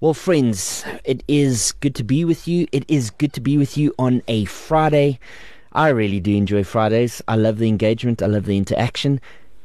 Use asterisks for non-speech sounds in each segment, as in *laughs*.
Well, friends, it is good to be with you. It is good to be with you on a Friday. I really do enjoy Fridays. I love the engagement, I love the interaction.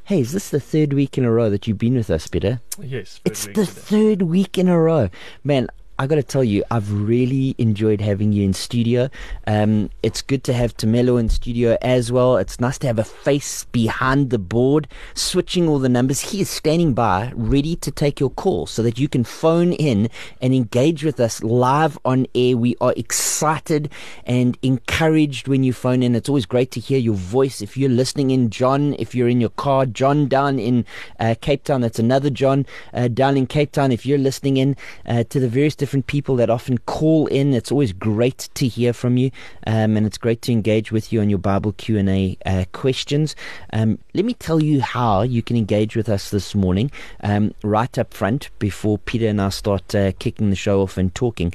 Hey, is this the third week in a row that you've been with us, Peter? Yes, it's the third week in a row. Man, I got to tell you, I've really enjoyed having you in studio. Um, it's good to have Tamelo in studio as well. It's nice to have a face behind the board, switching all the numbers. He is standing by, ready to take your call so that you can phone in and engage with us live on air. We are excited and encouraged when you phone in. It's always great to hear your voice. If you're listening in, John, if you're in your car, John down in uh, Cape Town, that's another John uh, down in Cape Town. If you're listening in uh, to the various different people that often call in. It's always great to hear from you, um, and it's great to engage with you on your Bible Q and A uh, questions. Um, let me tell you how you can engage with us this morning, um, right up front before Peter and I start uh, kicking the show off and talking.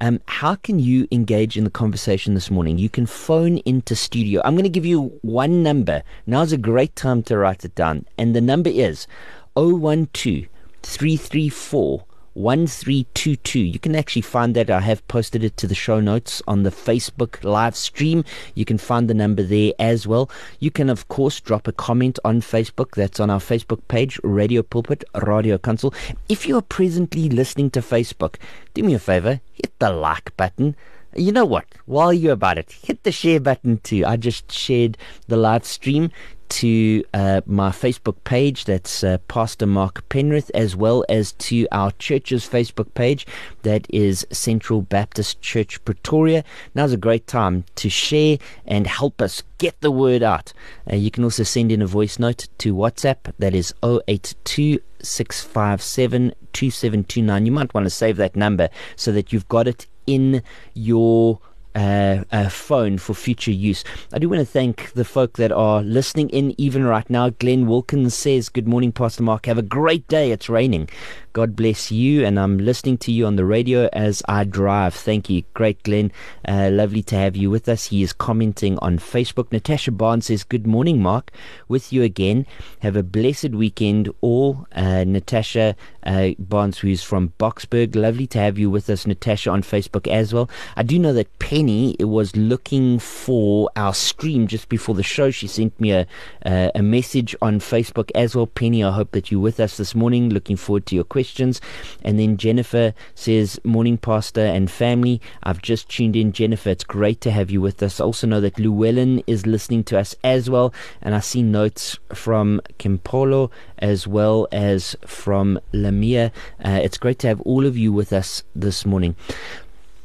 Um, how can you engage in the conversation this morning? You can phone into studio. I'm going to give you one number. Now's a great time to write it down. And the number is 012 334 1322. You can actually find that. I have posted it to the show notes on the Facebook live stream. You can find the number there as well. You can, of course, drop a comment on Facebook. That's on our Facebook page, Radio Pulpit, Radio Council. If you are presently listening to Facebook, do me a favor, hit the like button you know what? While you're about it, hit the share button too. I just shared the live stream to uh, my Facebook page, that's uh, Pastor Mark Penrith, as well as to our church's Facebook page, that is Central Baptist Church Pretoria. Now's a great time to share and help us get the word out. Uh, you can also send in a voice note to WhatsApp, that is 082 657 2729. You might want to save that number so that you've got it in your uh, phone for future use. I do want to thank the folk that are listening in even right now. Glenn Wilkins says, Good morning, Pastor Mark. Have a great day. It's raining. God bless you. And I'm listening to you on the radio as I drive. Thank you. Great, Glenn. Uh, lovely to have you with us. He is commenting on Facebook. Natasha Barnes says, Good morning, Mark. With you again. Have a blessed weekend, all. Uh, Natasha uh, Barnes, who's from Boksburg. Lovely to have you with us, Natasha, on Facebook as well. I do know that Penny was looking for our stream just before the show. She sent me a, uh, a message on Facebook as well. Penny, I hope that you're with us this morning. Looking forward to your questions questions. And then Jennifer says, Morning, Pastor and family. I've just tuned in. Jennifer, it's great to have you with us. I also know that Llewellyn is listening to us as well. And I see notes from Kimpolo as well as from Lamia. Uh, it's great to have all of you with us this morning.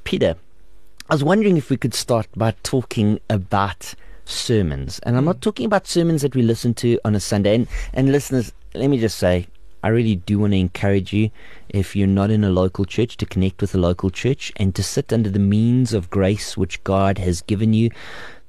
Peter, I was wondering if we could start by talking about sermons. And I'm not talking about sermons that we listen to on a Sunday. And, and listeners, let me just say, I really do want to encourage you, if you're not in a local church, to connect with a local church and to sit under the means of grace which God has given you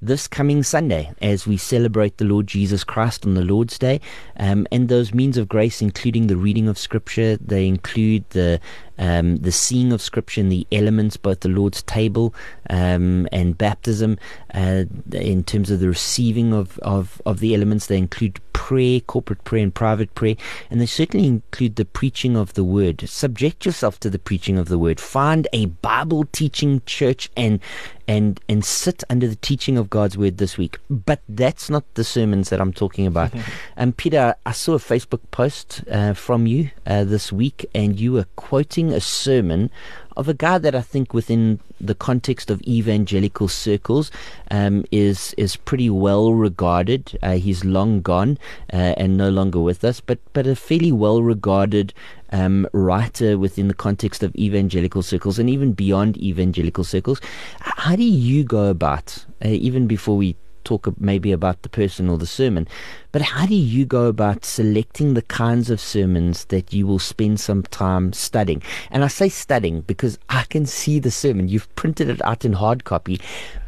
this coming Sunday as we celebrate the Lord Jesus Christ on the Lord's Day. Um, and those means of grace, including the reading of Scripture, they include the um, the seeing of Scripture and the elements, both the Lord's table um, and baptism. Uh, in terms of the receiving of, of, of the elements, they include prayer, corporate prayer, and private prayer, and they certainly include the preaching of the Word. Subject yourself to the preaching of the Word. Find a Bible teaching church and and and sit under the teaching of God's Word this week. But that's not the sermons that I'm talking about. And *laughs* um, Peter, I saw a Facebook post uh, from you uh, this week, and you were quoting a sermon of a guy that I think, within the context of evangelical circles, um, is is pretty well regarded. Uh, he's long gone uh, and no longer with us, but but a fairly well regarded um, writer within the context of evangelical circles and even beyond evangelical circles. How do you go about, uh, even before we talk maybe about the person or the sermon, but how do you go about selecting the kinds of sermons that you will spend some time studying? And I say studying because I can see the sermon. You've printed it out in hard copy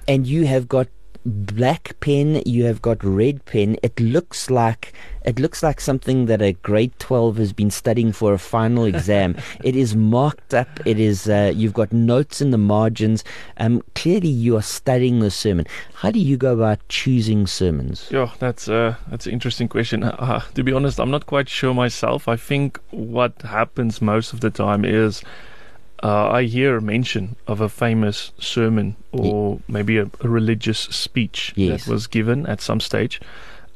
and you have got black pen, you have got red pen. It looks like it looks like something that a grade 12 has been studying for a final exam. *laughs* it is marked up. It is uh, you've got notes in the margins. Um, clearly, you are studying the sermon. How do you go about choosing sermons? Yeah, that's uh, that's an interesting question. *laughs* Uh, to be honest, I'm not quite sure myself. I think what happens most of the time is uh, I hear mention of a famous sermon or maybe a, a religious speech Yes. that was given at some stage,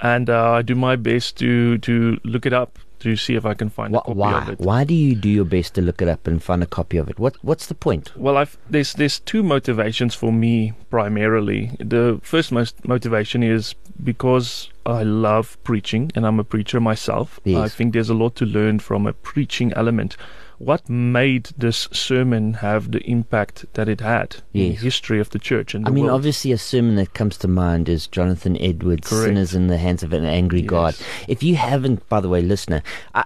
and uh, I do my best to to look it up to see if I can find a copy why? of it. Why do you do your best to look it up and find a copy of it? What What's the point? Well, I've, there's there's two motivations for me primarily. The first most motivation is because I love preaching and I'm a preacher myself. Yes. I think there's a lot to learn from a preaching element. What made this sermon have the impact that it had in the history of the church and I the mean, world? obviously, a sermon that comes to mind is Jonathan Edwards' Correct. "Sinners in the Hands of an Angry God." If you haven't, by the way, listener, I,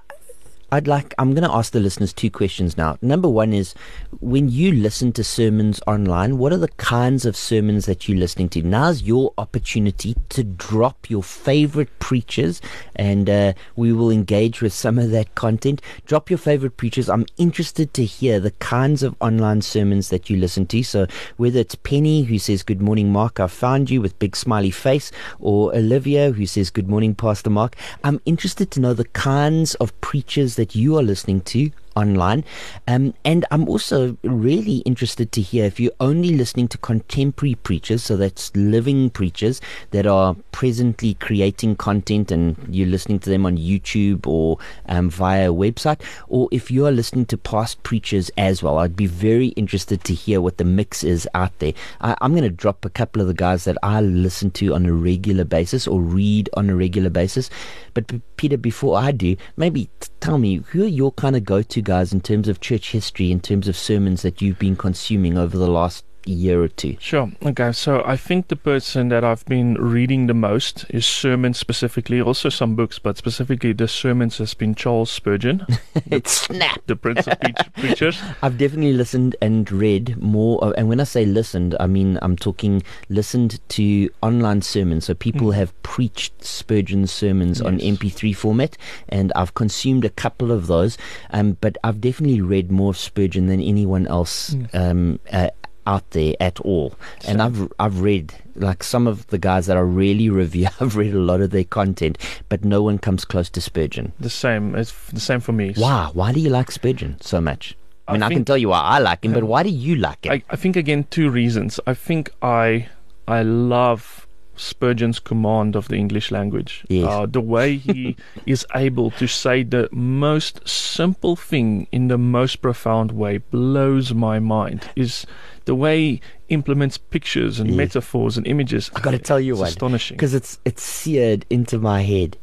I'd like. I'm going to ask the listeners two questions now. Number one is, when you listen to sermons online, what are the kinds of sermons that you're listening to? Now's your opportunity to drop your favorite preachers, and uh, we will engage with some of that content. Drop your favorite preachers. I'm interested to hear the kinds of online sermons that you listen to. So whether it's Penny who says, "Good morning, Mark. I found you" with big smiley face, or Olivia who says, "Good morning, Pastor Mark." I'm interested to know the kinds of preachers that you are listening to online. Um, and I'm also really interested to hear if you're only listening to contemporary preachers, so that's living preachers that are presently creating content and you're listening to them on YouTube or um, via a website, or if you are listening to past preachers as well. I'd be very interested to hear what the mix is out there. I, I'm going to drop a couple of the guys that I listen to on a regular basis or read on a regular basis. But Peter, before I do, maybe t- tell me who are your kind of go-to guys in terms of church history, in terms of sermons that you've been consuming over the last year or two? Sure. Okay. So I think the person that I've been reading the most is sermons specifically, also some books, but specifically the sermons has been Charles Spurgeon, *laughs* it's snap. the Prince of Preach- *laughs* Preachers. I've definitely listened and read more, of, and when I say listened, I mean I'm talking listened to online sermons. So people Mm. have preached Spurgeon's sermons on MP3 format, and I've consumed a couple of those. Um, but I've definitely read more of Spurgeon than anyone else Mm. um, uh, out there at all. And I've I've read like some of the guys that I really *laughs* review. I've read a lot of their content, but no one comes close to Spurgeon. The same. It's the same for me. Why? Why do you like Spurgeon so much? I mean, I, can tell you why I like him, but why do you like him? I, I think again two reasons. I think I I love Spurgeon's command of the English language. Yes. Uh, the way he *laughs* is able to say the most simple thing in the most profound way blows my mind. Is the way he implements pictures and Yes. metaphors and images. I got to tell you it's one astonishing. because it's it's seared into my head.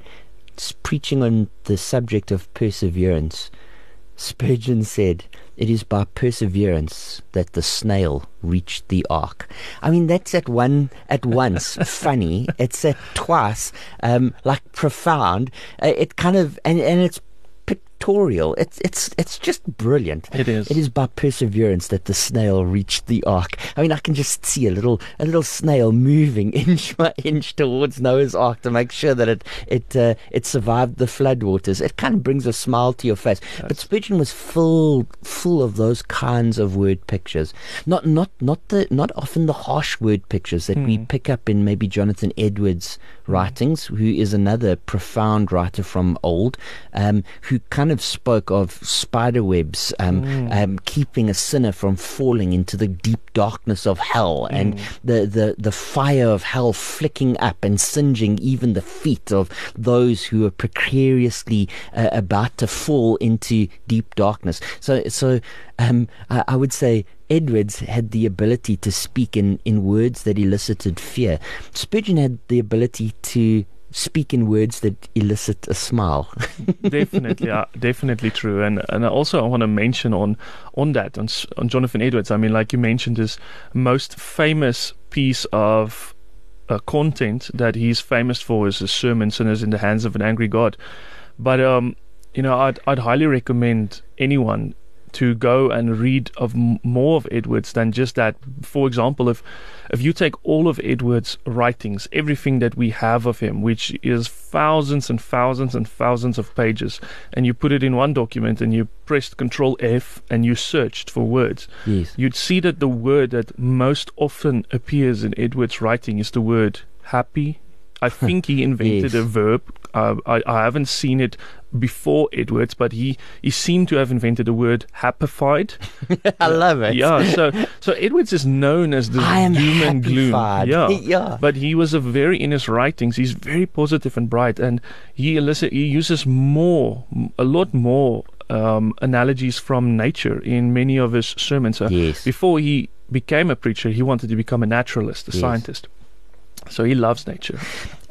It's preaching on the subject of perseverance. Spurgeon said, "It is by perseverance that the snail reached the ark." I mean, that's at one at once *laughs* funny. It's at twice um, like profound. Uh, it kind of and and it's pictorial. It's it's it's just brilliant. It is. It is by perseverance that the snail reached the ark. I mean, I can just see a little a little snail moving *laughs* inch by inch towards Noah's ark to make sure that it it uh, it survived the floodwaters. It kind of brings a smile to your face. But Spurgeon was full full of those kinds of word pictures. Not not not the not often the harsh word pictures that we Hmm. pick up in maybe Jonathan Edwards' writings, who is another profound writer from old, um, who kind of spoke of spider webs um, Mm. um, keeping a sinner from falling into the deep darkness of hell, and the, the, the fire of hell flicking up and singeing even the feet of those who are precariously uh, about to fall into deep darkness. So, so um, I, I would say Edwards had the ability to speak in, in words that elicited fear. Spurgeon had the ability to speak in words that elicit a smile. *laughs* definitely, uh, definitely true. And and also I want to mention on on that on on Jonathan Edwards. I mean, like you mentioned, his most famous piece of uh, content that he's famous for is his sermon "Sinners in the Hands of an Angry God." But um, you know, I'd I'd highly recommend anyone to go and read of m- more of Edwards than just that. For example, if if you take all of Edwards' writings, everything that we have of him, which is thousands and thousands and thousands of pages, and you put it in one document and you pressed Control F and you searched for words, yes. you'd see that the word that most often appears in Edwards' writing is the word happy, I think he invented Yes. a verb. Uh, I, I haven't seen it before Edwards, but he, he seemed to have invented the word happified. *laughs* I love it. Yeah, so so Edwards is known as the I doom and gloom. Yeah. Yeah. But he was a very in his writings. He's very positive and bright, and he elicit, he uses more, a lot more um, analogies from nature in many of his sermons. So Yes. before he became a preacher, he wanted to become a naturalist, a Yes. scientist. So he loves nature.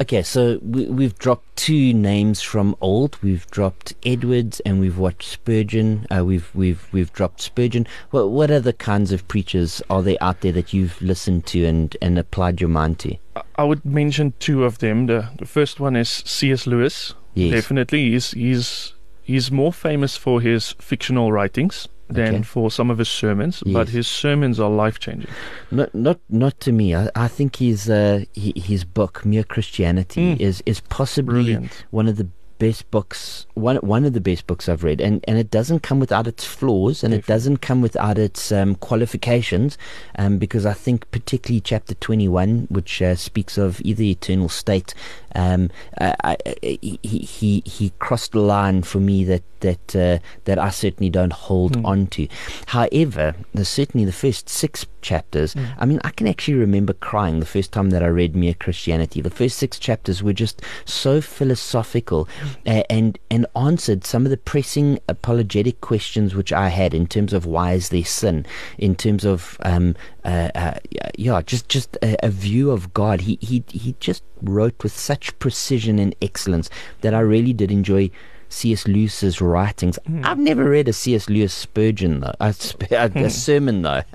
Okay, so we, we've dropped two names from old. We've dropped Edwards and we've watched Spurgeon. Uh, we've we've we've dropped Spurgeon. What what other kinds of preachers are there out there that you've listened to and and applied your mind to? I- I would mention two of them. The, the first one is C.S. Lewis. Yes. Definitely, he's he's he's more famous for his fictional writings than Okay. for some of his sermons, but his sermons are life changing. Not not not to me. I, I think his uh, his book Mere Christianity Mm. is is possibly Brilliant. one of the best books one one of the best books I've read and and it doesn't come without its flaws and it doesn't come without its um, qualifications um, because I think particularly chapter 21 which uh, speaks of either eternal state um, I, I, he, he he crossed the line for me that that uh, that I certainly don't hold Mm. on to however the, certainly the first six chapters Mm. I mean I can actually remember crying the first time that I read Mere Christianity the first six chapters were just so philosophical uh, and and answered some of the pressing apologetic questions which I had in terms of why is there sin, in terms of um, uh, uh, yeah, just just a, a view of God. He he he just wrote with such precision and excellence that I really did enjoy. C.S. Lewis's writings. Mm. I've never read a C.S. Lewis Spurgeon though, a, sp- a, a sermon though. *laughs*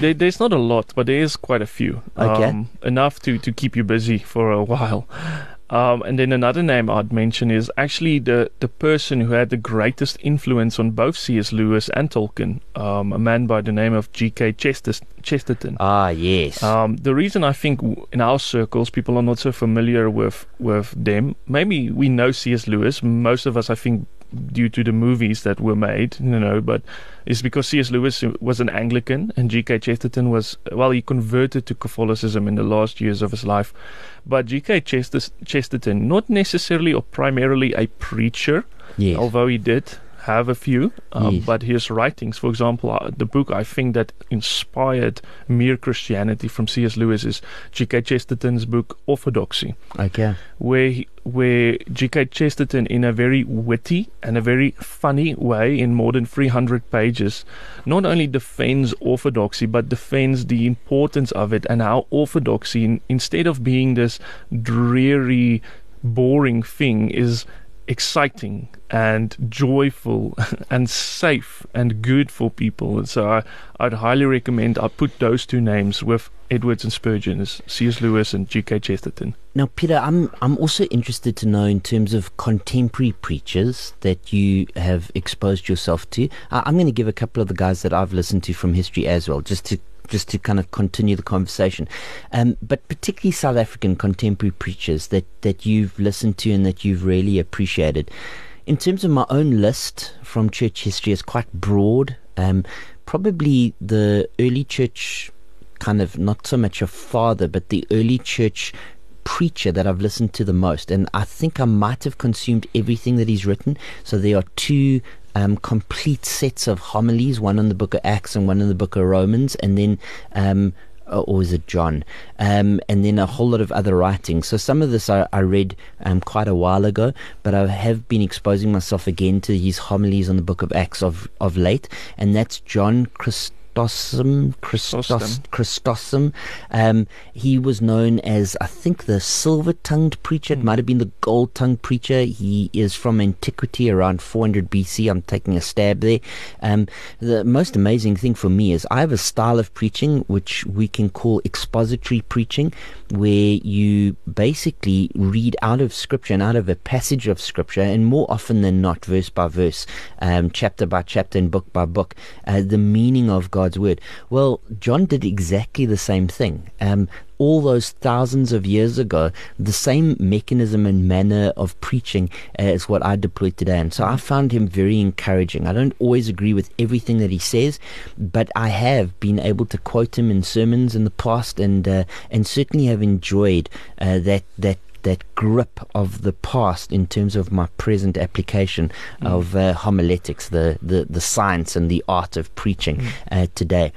There, there's not a lot, but there is quite a few. Okay. Um, enough to, to keep you busy for a *laughs* while. Um, and then another name I'd mention is actually the, the person who had the greatest influence on both C.S. Lewis and Tolkien, um, a man by the name of G.K. Chester- Chesterton. ah, yes. Um, the reason I think in our circles people are not so familiar with with them, maybe we know C.S. Lewis. Most of us, I think, due to the movies that were made, you know, but it's because C.S. Lewis was an Anglican and G.K. Chesterton was well, he converted to Catholicism in the last years of his life. But G.K. Chester- Chesterton, not necessarily or primarily a preacher, yes. although he did have a few, um, Yes. but his writings, for example, uh, the book I think that inspired mere Christianity from C.S. Lewis is G.K. Chesterton's book Orthodoxy, okay. where he, where G.K. Chesterton, in a very witty and a very funny way, in more than 300 pages, not only defends orthodoxy but defends the importance of it and how orthodoxy, in, instead of being this dreary, boring thing, is exciting and joyful *laughs* and safe and good for people. And so I, I'd highly recommend I put those two names with Edwards and Spurgeon as C.S. Lewis and G.K. Chesterton. Now, Peter, I'm I'm also interested to know in terms of contemporary preachers that you have exposed yourself to. I, I'm going to give a couple of the guys that I've listened to from history as well, just to just to kind of continue the conversation. Um, but particularly South African contemporary preachers that that you've listened to and that you've really appreciated. In terms of my own list from church history, is quite broad. Um, probably the early church kind of not so much a father, but the early church preacher that I've listened to the most. And I think I might have consumed everything that he's written. So there are two um, complete sets of homilies, one on the book of Acts and one in the book of Romans, and then. Um, or is it John? Um, and then a whole lot of other writings. So some of this I, I read um, quite a while ago, but I have been exposing myself again to his homilies on the book of Acts of, of late, and that's John Chrysostom. Christos. Chrysostom. Um, he was known as, I think, the silver-tongued preacher. It might have been the gold-tongued preacher. He is from antiquity, around 400 BC. I'm taking a stab there. Um, the most amazing thing for me is I have a style of preaching which we can call expository preaching, where you basically read out of Scripture and out of a passage of Scripture, and more often than not, verse by verse, um, chapter by chapter, and book by book, uh, the meaning of God's word. Well, John did exactly the same thing. Um, all those thousands of years ago, the same mechanism and manner of preaching uh, is what I deployed today. And so I found him very encouraging. I don't always agree with everything that he says, but I have been able to quote him in sermons in the past, and uh, and certainly have enjoyed uh, that that that grip of the past in terms of my present application mm. of uh, homiletics, the, the the science and the art of preaching mm. uh, today.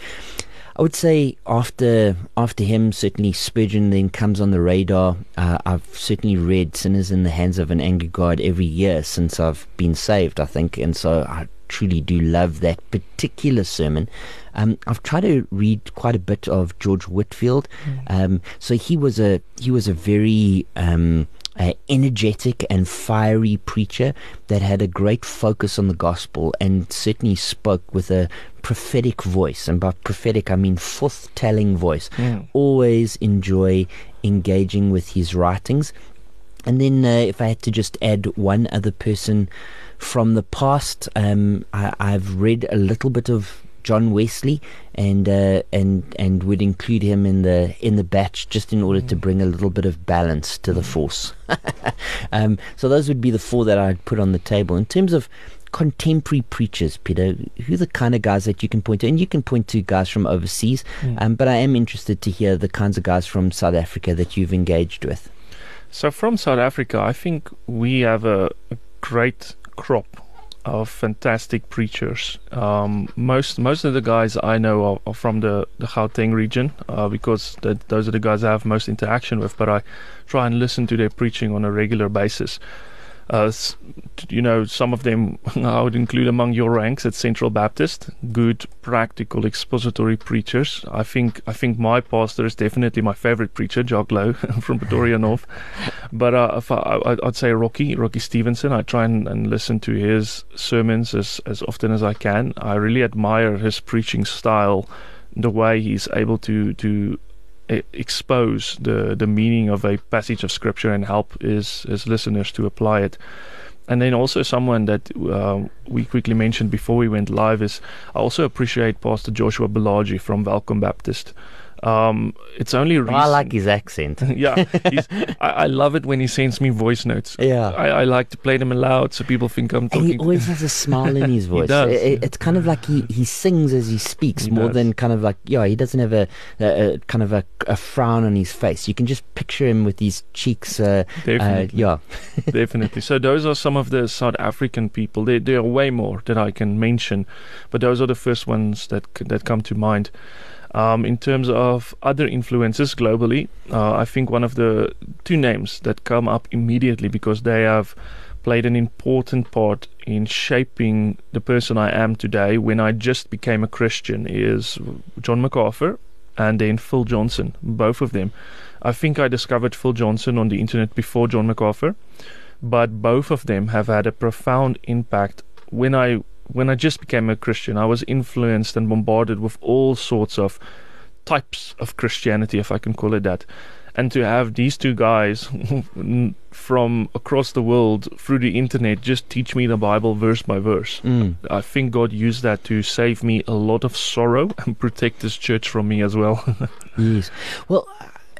I would say after after him, certainly Spurgeon then comes on the radar. Uh, I've certainly read "Sinners in the Hands of an Angry God" every year since I've been saved. I think, and so I truly do love that particular sermon. Um, I've tried to read quite a bit of George Whitefield. Mm. Um, so he was a he was a very um, uh, energetic and fiery preacher that had a great focus on the gospel and certainly spoke with a prophetic voice. And by prophetic, I mean forth-telling voice. Mm. Always enjoy engaging with his writings. And then, uh, if I had to just add one other person from the past, um, I, I've read a little bit of John Wesley, and uh, and and would include him in the in the batch just in order mm. to bring a little bit of balance to the mm. force. *laughs* um, so those would be the four that I'd put on the table in terms of contemporary preachers, Peter. Who are the kind of guys that you can point to, and you can point to guys from overseas. Mm. Um, but I am interested to hear the kinds of guys from South Africa that you've engaged with. So from South Africa, I think we have a great crop of fantastic preachers. Um, most most of the guys I know are, are from the, the Gauteng region uh, because those are the guys I have most interaction with. But I try and listen to their preaching on a regular basis. Uh, you know, some of them *laughs* I would include among your ranks at Central Baptist. Good, practical, expository preachers. I think I think my pastor is definitely my favorite preacher, Jock Low *laughs* from Pretoria North. But uh, I, would say Rocky, Rocky Stevenson. I try and, and listen to his sermons as as often as I can. I really admire his preaching style, the way he's able to to expose the the meaning of a passage of scripture and help his his listeners to apply it. And then also someone that uh, we quickly mentioned before we went live is I also appreciate Pastor Joshua Balaji from Welcome Baptist. Um, it's only recent. I like his accent. *laughs* yeah, *laughs* I, I, love it when he sends me voice notes. Yeah, I, I, like to play them aloud so people think I'm talking. And he always has a smile in his *laughs* voice. It, it's kind of like he, he sings as he speaks he more does. than kind of like yeah. He doesn't have a, a, a kind of a, a, frown on his face. You can just picture him with these cheeks. Uh, uh Definitely. Uh, yeah, definitely. So those are some of the South African people. There, there are way more that I can mention, but those are the first ones that that come to mind. Um, in terms of other influences globally, uh, I think one of the two names that come up immediately because they have played an important part in shaping the person I am today when I just became a Christian is John MacArthur and then Phil Johnson, both of them. I think I discovered Phil Johnson on the internet before John MacArthur, but both of them have had a profound impact when I when I just became a Christian, I was influenced and bombarded with all sorts of types of Christianity, if I can call it that. And to have these two guys *laughs* from across the world through the internet just teach me the Bible verse by verse. Mm. I think God used that to save me a lot of sorrow *laughs* and protect this church from me as well. *laughs* yes. Well,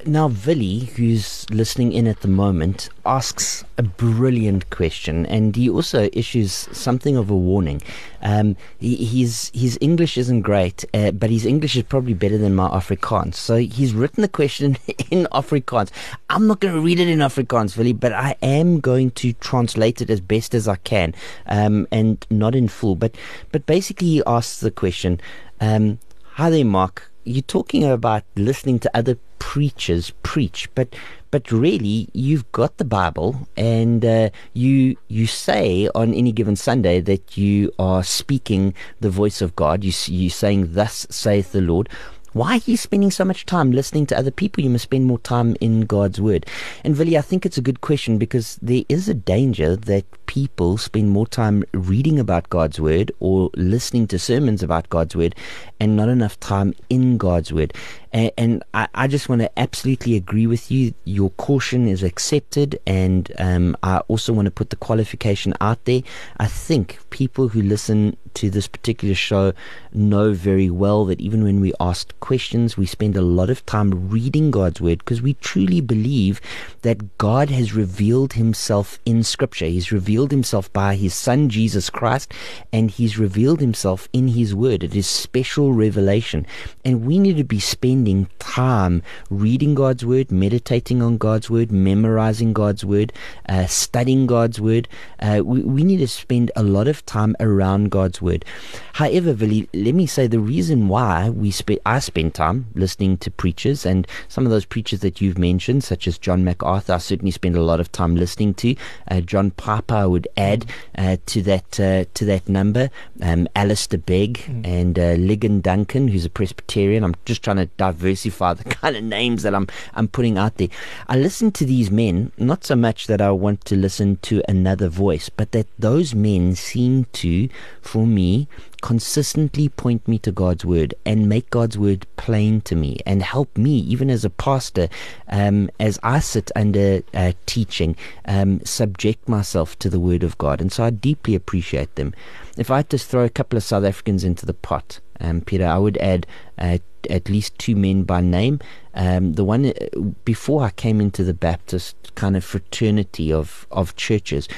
now, Willie, who's listening in at the moment, asks a brilliant question, and he also issues something of a warning. Um, his his English isn't great, uh, but his English is probably better than my Afrikaans. So he's written the question *laughs* in Afrikaans. I'm not going to read it in Afrikaans, Willie, but I am going to translate it as best as I can, um, and not in full. But but basically, he asks the question. Um, Hi there, Mark you're talking about listening to other preachers preach, but but really you've got the Bible, and uh, you you say on any given Sunday that you are speaking the voice of God. You you saying, "Thus saith the Lord." Why are you spending so much time listening to other people? You must spend more time in God's Word. And Willie, I think it's a good question because there is a danger that people spend more time reading about God's Word or listening to sermons about God's Word and not enough time in God's Word. And, and I, I, just want to absolutely agree with you. Your caution is accepted, and um, I also want to put the qualification out there. I think people who listen to this particular show know very well that even when we ask questions, we spend a lot of time reading God's Word because we truly believe that God has revealed Himself in Scripture. He's revealed Himself by His Son, Jesus Christ, and He's revealed Himself in His Word. It is special revelation. And we need to be spending spending time reading God's Word, meditating on God's Word, memorizing God's Word, uh, studying God's Word. Uh, we, we need to spend a lot of time around God's Word. However, Willie, let me say the reason why we spe- I spend time listening to preachers, and some of those preachers that you've mentioned, such as John MacArthur, I certainly spend a lot of time listening to. Uh, John Piper, I would add uh, to that uh, to that number. Um, Alistair Begg mm. and uh, Ligon Duncan, who's a Presbyterian. I'm just trying to diversify the *laughs* kind of names that I'm I'm putting out there. I listen to these men not so much that I want to listen to another voice, but that those men seem to, for me, consistently point me to God's word and make God's word plain to me and help me, even as a pastor, um, as I sit under uh, teaching, um, subject myself to the word of God. And so I deeply appreciate them. If I had to throw a couple of South Africans into the pot, um, Peter, I would add uh, at least two men by name. Um, the one uh, before I came into the Baptist kind of fraternity of, of churches,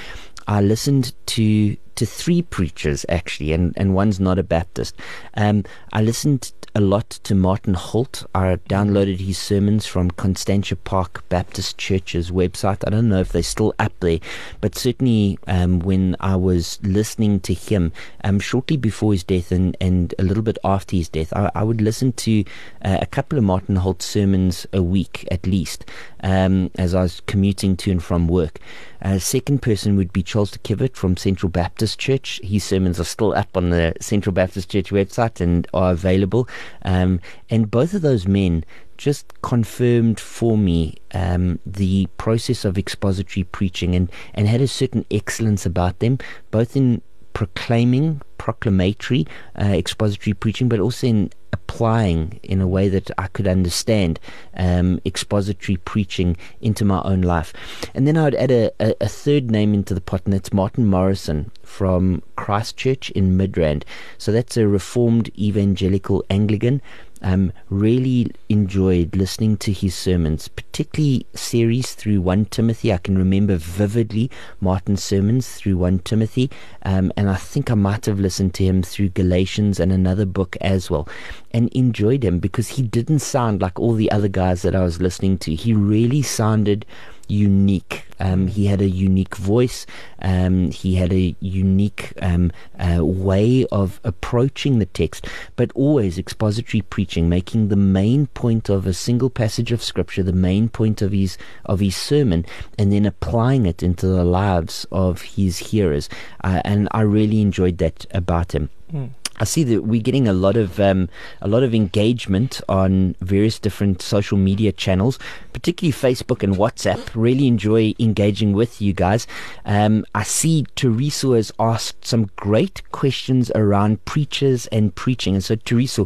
I listened to to three preachers actually, and, and one's not a Baptist. Um, I listened a lot to Martin Holdt. I downloaded his sermons from Constantia Park Baptist Church's website. I don't know if they're still up there, but certainly um, when I was listening to him um, shortly before his death and, and a little bit after his death, I, I would listen to uh, a couple of Martin Holdt sermons a week at least um, as I was commuting to and from work. Uh, second person would be Charles de Kiewit from Central Baptist Church. His sermons are still up on the Central Baptist Church website and are available. Um, and both of those men just confirmed for me um, the process of expository preaching and, and had a certain excellence about them, both in proclaiming, proclamatory, uh, expository preaching, but also in applying in a way that I could understand um, expository preaching into my own life. And then I would add a, a, a, third name into the pot, and it's Martin Morrison from Christchurch in Midrand. So that's a Reformed Evangelical Anglican um, really enjoyed listening to his sermons, particularly series through 1 Timothy. I can remember vividly Martin's sermons through 1 Timothy, um, and I think I might have listened to him through Galatians and another book as well, and enjoyed him because he didn't sound like all the other guys that I was listening to. He really sounded unique. Um, he had a unique voice. Um, he had a unique um, uh, way of approaching the text, but always expository preaching, making the main point of a single passage of scripture the main point of his of his sermon, and then applying it into the lives of his hearers. Uh, and I really enjoyed that about him. Mm. I see that we're getting a lot of um, a lot of engagement on various different social media channels, particularly Facebook and WhatsApp. Really enjoy engaging with you guys. Um, I see Teresa has asked some great questions around preachers and preaching, and so Teresa,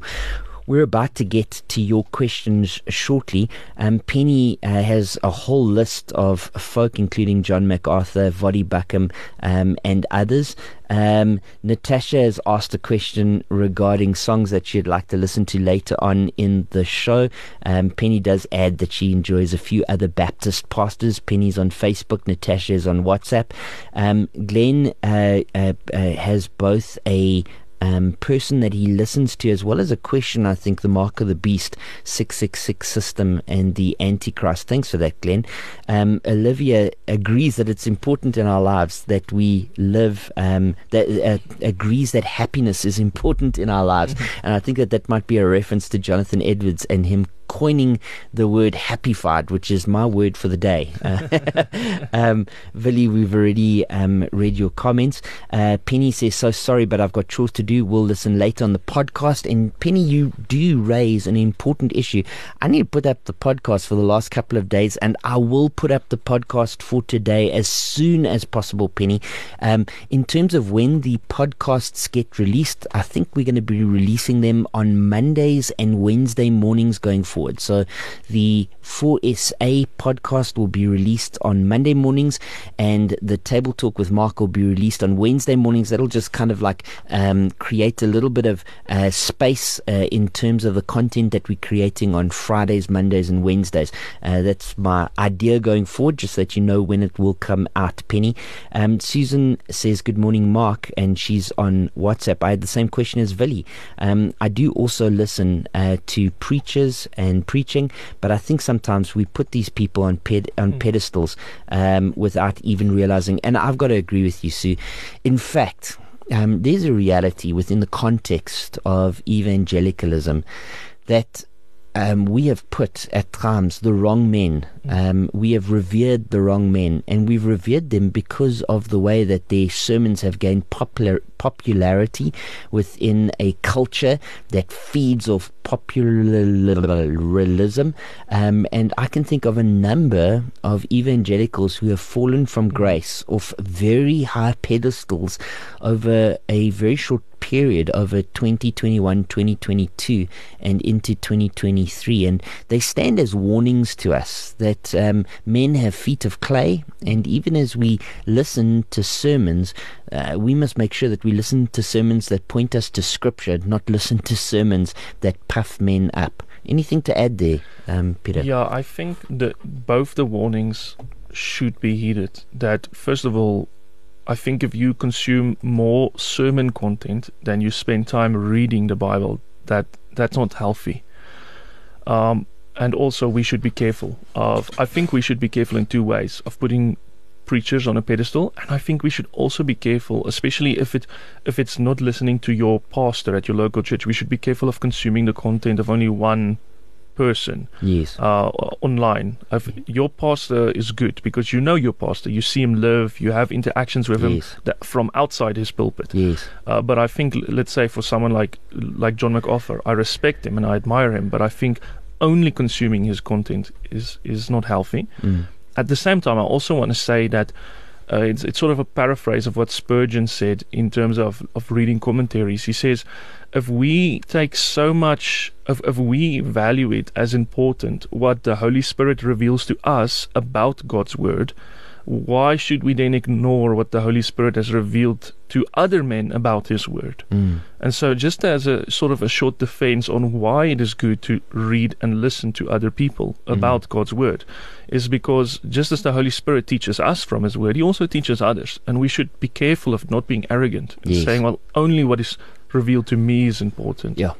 we're about to get to your questions shortly. Um, Penny uh, has a whole list of folk, including John MacArthur, Voddie Baucham, um, and others. Um, Natasha has asked a question regarding songs that she'd like to listen to later on in the show. Um, Penny does add that she enjoys a few other Baptist pastors. Penny's on Facebook, Natasha is on WhatsApp. Um, Glenn uh, uh, uh has both a um, person that he listens to, as well as a question, I think, the Mark of the Beast 666 system and the Antichrist. Thanks for that, Glenn. Um, Olivia agrees that it's important in our lives that we live, um, that uh, agrees that happiness is important in our lives. Mm-hmm. And I think that that might be a reference to Jonathan Edwards and him coining the word happyfied, which is my word for the day. *laughs* Um, we've already um, read your comments. Uh, Penny says, So sorry, but I've got chores to do. We'll listen later on the podcast. And Penny, you do raise an important issue. I need to put up the podcast for the last couple of days, and I will put up the podcast for today as soon as possible, Penny. Um, in terms of when the podcasts get released, I think we're going to be releasing them on Mondays and Wednesday mornings going forward forward. So the 4SA podcast will be released on Monday mornings, and the Table Talk with Mark will be released on Wednesday mornings. That'll just kind of like um, create a little bit of uh, space uh, in terms of the content that we're creating on Fridays, Mondays, and Wednesdays. Uh, that's my idea going forward, just so that you know when it will come out, Penny. Um, Susan says, Good morning, Mark, and she's on WhatsApp. I had the same question as Willie. Um, I do also listen uh, to preachers and and preaching, but I think sometimes we put these people on ped- on mm. pedestals um, without even realizing. And I've got to agree with you, Sue. In fact, um, there's a reality within the context of evangelicalism that um, we have put at times the wrong men. Mm. Um, we have revered the wrong men, and we've revered them because of the way that their sermons have gained popular popularity within a culture that feeds off popularism. Um, and I can think of a number of evangelicals who have fallen from grace off very high pedestals over a very short period over 2021, 2022, and into 2023. And they stand as warnings to us that um, men have feet of clay. And even as we listen to sermons, uh, we must make sure that we listen to sermons that point us to Scripture, not listen to sermons that men up. Anything to add there, um, Peter? Yeah, I think that both the warnings should be heeded. That, first of all, I think if you consume more sermon content than you spend time reading the Bible, that that's not healthy. Um, and also, we should be careful of. I think we should be careful in two ways of putting preachers on a pedestal, and I think we should also be careful, especially if it if it's not listening to your pastor at your local church. We should be careful of consuming the content of only one person yes uh, online if your pastor is good because you know your pastor you see him live you have interactions with yes. him that, from outside his pulpit yes uh, but i think let's say for someone like like john macarthur i respect him and i admire him but i think only consuming his content is is not healthy mm. At the same time, I also want to say that uh, it's, it's sort of a paraphrase of what Spurgeon said in terms of, of reading commentaries. He says, if we take so much, if, if we value it as important, what the Holy Spirit reveals to us about God's Word, why should we then ignore what the Holy Spirit has revealed to other men about His Word? Mm. And so, just as a sort of a short defense on why it is good to read and listen to other people mm. about mm. God's Word, is because just as the Holy Spirit teaches us from His Word, He also teaches others. And we should be careful of not being arrogant and yes. saying, well, only what is revealed to me is important. Yeah.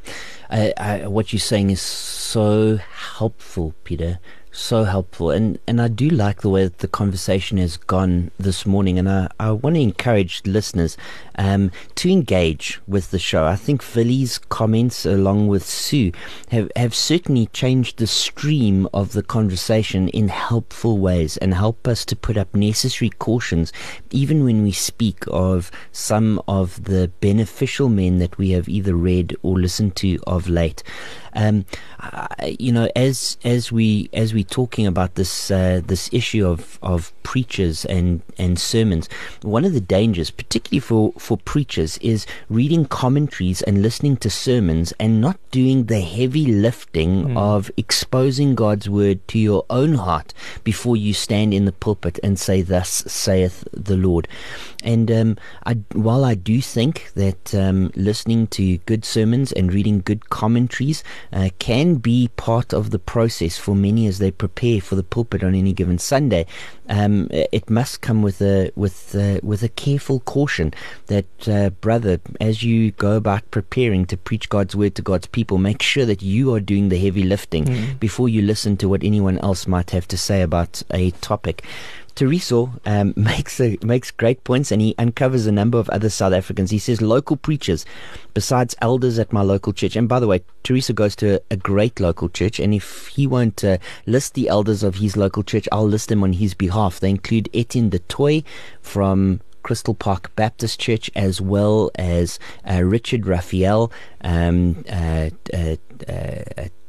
Uh, uh, what you're saying is so helpful, Peter, so helpful. And, and I do like the way that the conversation has gone this morning. And I, I want to encourage listeners um, to engage with the show. I think Philly's comments, along with Sue, have, have certainly changed the stream of the conversation in helpful ways and help us to put up necessary cautions, even when we speak of some of the beneficial men that we have either read or listened to of late. Um, you know, as as we as we talking about this uh, this issue of, of preachers and, and sermons, one of the dangers, particularly for, for preachers, is reading commentaries and listening to sermons and not doing the heavy lifting mm. of exposing God's word to your own heart before you stand in the pulpit and say, "Thus saith the Lord." And um, I, while I do think that um, listening to good sermons and reading good commentaries uh, can be part of the process for many as they prepare for the pulpit on any given Sunday, um, it must come with a with uh, with a careful caution that uh, brother, as you go about preparing to preach God's word to God's people, make sure that you are doing the heavy lifting mm. before you listen to what anyone else might have to say about a topic. Teresa um, *laughs* makes a, makes great points, and he uncovers a number of other South Africans. He says local preachers, besides elders at my local church. And by the way, Teresa goes to a, a great local church, and if he won't uh, list the elders of his local church, I'll list them on his behalf. They include Etienne du Toit from Crystal Park Baptist Church, as well as uh, Richard Raphael, um, uh, uh,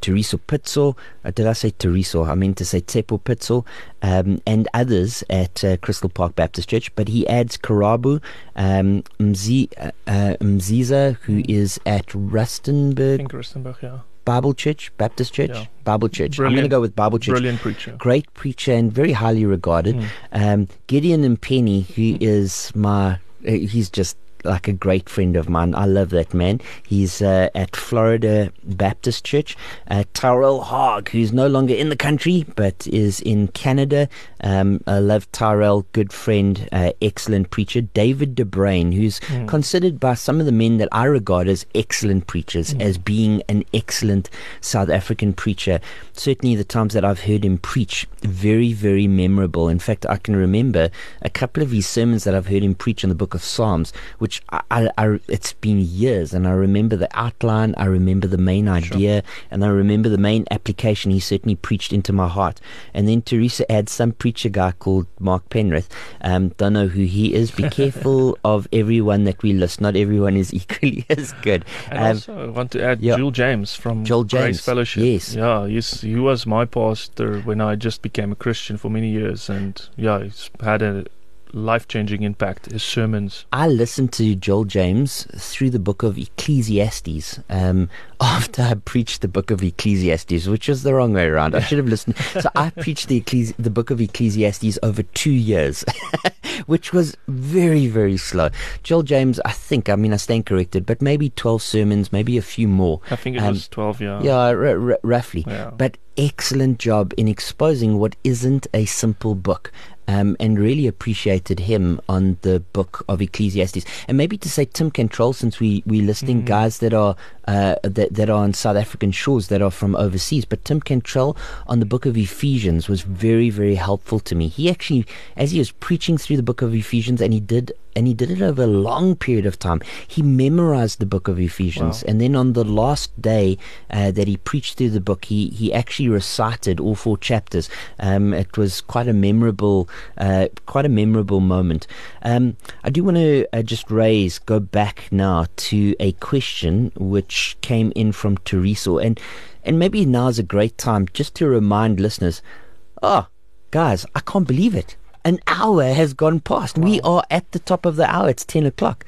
Teresa Pitzel. Uh, did I say Teresa? I meant to say Tepo Pitzel um, and others at uh, Crystal Park Baptist Church. But he adds Karabu um, Mzi, uh, uh, Mziza, who mm. at Rustenburg. I think Rustenburg, yeah. Bible Church, Baptist Church, yeah. Bible Church. Brilliant. I'm going to go with Bible Church. Brilliant preacher. Great preacher and very highly regarded. Mm. Um, Gideon and Penny, who is my, uh, he's just like a great friend of mine. I love that man. He's uh, at Florida Baptist Church. Uh, Tyrell Haag, who's no longer in the country but is in Canada. Um, I love Tyrell, good friend, uh, excellent preacher. David de Bruyn, who's mm. considered by some of the men that I regard as excellent preachers, mm. as being an excellent South African preacher. Certainly, the times that I've heard him preach, very, very memorable. In fact, I can remember a couple of his sermons that I've heard him preach in the book of Psalms, which I, I, I, it's been years, and I remember the outline, I remember the main idea, sure. and I remember the main application he certainly preached into my heart. And then Teresa adds some preacher guy called Mark Penrith. Um, don't know who he is. Be careful *laughs* of everyone that we list. Not everyone is *laughs* equally as good. And um, also, I want to add yeah, Joel James from Joel James. Grace Fellowship. Yes. Yeah, he was my pastor when I just became a Christian for many years, and yeah, he's had a life changing impact, his sermons. I listened to Joel James through the book of Ecclesiastes um, *laughs* after I preached the book of Ecclesiastes, which was the wrong way around. I should have listened. so I *laughs* preached the, Ecclesi- the book of Ecclesiastes over two years, *laughs* which was very, very slow. Joel James, I think, I mean, I stand corrected, but maybe 12 sermons, maybe a few more. I think it um, was 12, yeah. Yeah, r- r- roughly. Yeah. But excellent job in exposing what isn't a simple book um, and really appreciated him on the book of Ecclesiastes. And maybe to say Tim Cantrell, since we we listing mm. guys that are uh, that that are on South African shores that are from overseas, but Tim Cantrell on the book of Ephesians was very very helpful to me. He actually, as he was preaching through the book of Ephesians, and he did and he did it over a long period of time. He memorized the book of Ephesians, wow. and then on the last day uh, that he preached through the book, he he actually recited all four chapters. Um, it was quite a memorable, uh, quite a memorable moment. Um, I do want to uh, just raise, go back now to a question which came in from Teresa, and and maybe now is a great time just to remind listeners. Oh, guys, I can't believe it an hour has gone past. Wow. We are at the top of the hour. It's 10 o'clock.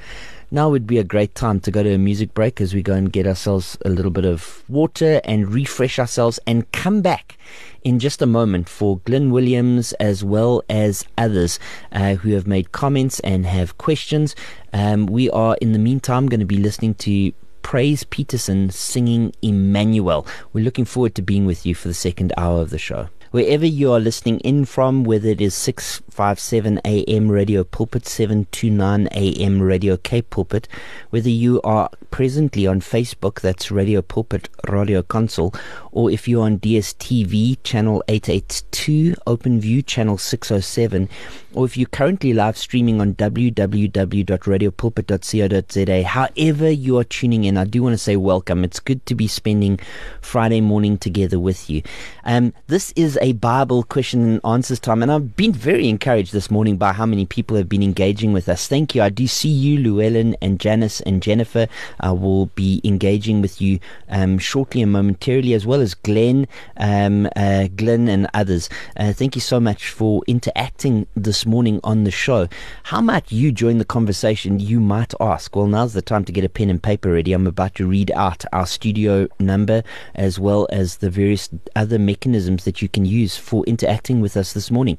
Now would be a great time to go to a music break as we go and get ourselves a little bit of water and refresh ourselves and come back in just a moment for Glenn Williams as well as others uh, who have made comments and have questions. Um, we are, in the meantime, going to be listening to Praise Peterson singing Emmanuel. We're looking forward to being with you for the second hour of the show wherever you are listening in from, whether it is 657 AM Radio Pulpit, 729 AM Radio Cape Pulpit, whether you are presently on Facebook, that's Radio Pulpit Radio Kansel, or if you're on DSTV channel 882, OpenView channel 607, or if you're currently live streaming on www.radiopulpit.co.za, however you are tuning in, I do want to say welcome. It's good to be spending Friday morning together with you. Um, this is a Bible question and answers time, and I've been very encouraged this morning by how many people have been engaging with us. Thank you. I do see you, Llewellyn and Janice and Jennifer. I will be engaging with you um, shortly and momentarily, as well as Glenn, um, uh, Glenn and others. Uh, thank you so much for interacting this morning on the show. How might you join the conversation? You might ask. Well, now's the time to get a pen and paper ready. I'm about to read out our studio number as well as the various other mechanisms that you can use for interacting with us this morning.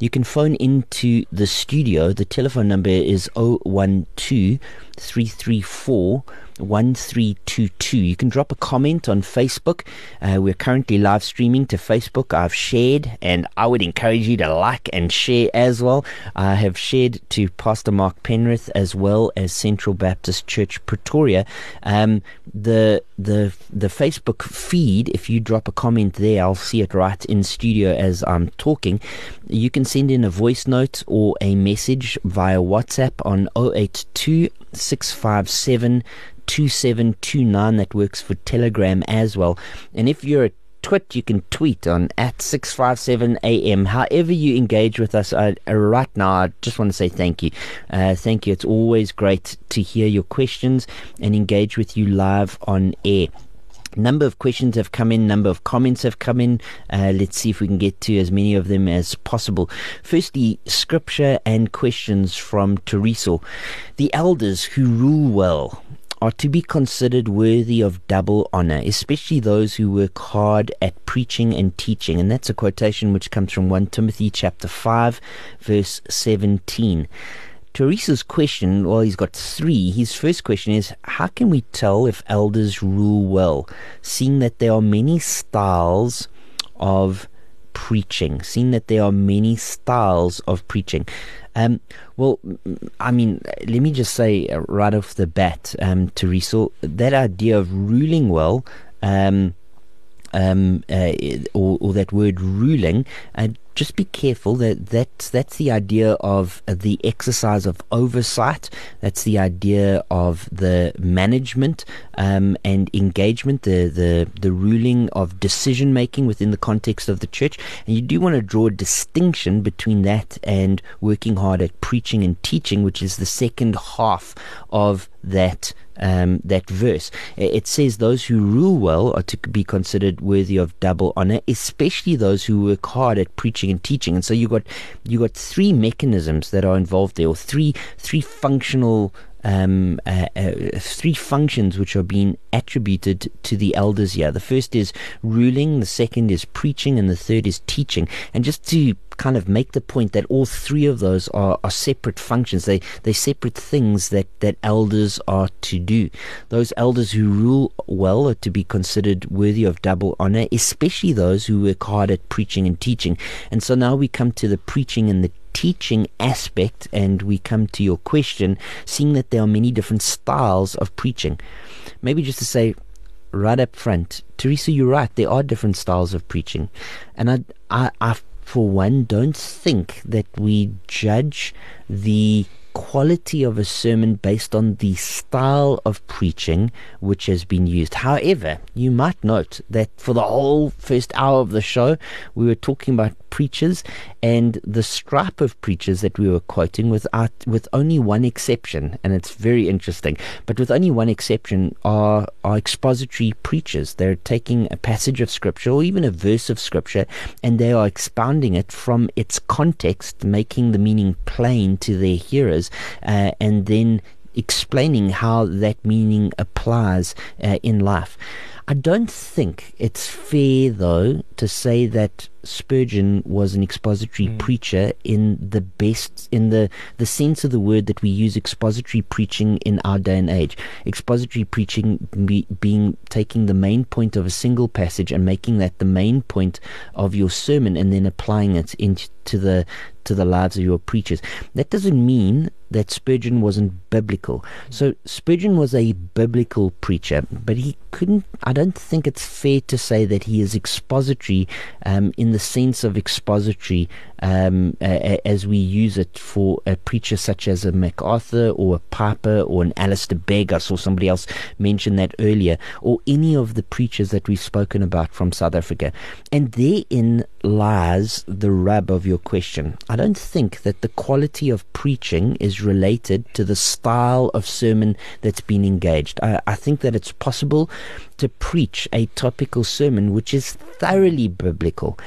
You can phone into the studio. The telephone number is 012 334 1322. You can drop a comment on Facebook. Uh, we're currently live streaming to Facebook. I've shared, and I would encourage you to like and share as well. I have shared to Pastor Mark Penrith as well as Central Baptist Church Pretoria. Um, the the the Facebook feed. If you drop a comment there, I'll see it right in studio as I'm talking. You can send in a voice note or a message via WhatsApp on 082 657 2729. That works for Telegram as well. And if you're a twit, you can tweet on at 657am. However you engage with us uh, right now, I just want to say thank you. Uh, thank you. It's always great to hear your questions and engage with you live on air number of questions have come in, number of comments have come in. Uh, let's see if we can get to as many of them as possible. Firstly, scripture and questions from Teresa. The elders who rule well are to be considered worthy of double honor, especially those who work hard at preaching and teaching. And that's a quotation which comes from 1 Timothy chapter 5 verse 17. Teresa's question, well, he's got three. His first question is How can we tell if elders rule well, seeing that there are many styles of preaching, seeing that there are many styles of preaching? Um, well, I mean, let me just say right off the bat, um, Teresa, that idea of ruling well. Um, um, uh, or, or, that word ruling, uh, just be careful that that's, that's the idea of uh, the exercise of oversight. That's the idea of the management um, and engagement, the, the, the ruling of decision making within the context of the church. And you do want to draw a distinction between that and working hard at preaching and teaching, which is the second half of that um, that verse. It says those who rule well are to be considered worthy of double honor, especially those who work hard at preaching and teaching. And so you got you got three mechanisms that are involved there, or three three functional um, uh, uh, three functions which are being attributed to the elders here. The first is ruling, the second is preaching, and the third is teaching. And just to kind of make the point that all three of those are, are separate functions. They they separate things that, that elders are to do. Those elders who rule well are to be considered worthy of double honor, especially those who work hard at preaching and teaching. And so now we come to the preaching and the teaching aspect, and we come to your question, seeing that there are many different styles of preaching. Maybe just to say right up front, Teresa, you're right. There are different styles of preaching, and I, I, I for one, don't think that we judge the quality of a sermon based on the style of preaching which has been used. However, you might note that for the whole first hour of the show, we were talking about preachers and the stripe of preachers that we were quoting without with only one exception, and it's very interesting. But with only one exception are are expository preachers. They're taking a passage of scripture or even a verse of scripture and they are expounding it from its context, making the meaning plain to their hearers, uh, and then explaining how that meaning applies uh, in life. I don't think it's fair, though, to say that Spurgeon was an expository mm. preacher in the best, in the, the sense of the word that we use expository preaching in our day and age. Expository preaching be, being taking the main point of a single passage and making that the main point of your sermon and then applying it into the to the lives of your preachers. That doesn't mean that Spurgeon wasn't biblical. So Spurgeon was a biblical preacher, but he couldn't. I don't think it's fair to say that he is expository um, in the sense of expository um, as we use it for a preacher such as a MacArthur or a Piper or an Alistair Begg. I saw somebody else mention that earlier, or any of the preachers that we've spoken about from South Africa. And therein lies the rub of your question. I don't think that the quality of preaching is related to the style of sermon that's been engaged. I, I think that it's possible to preach a topical sermon which is thoroughly biblical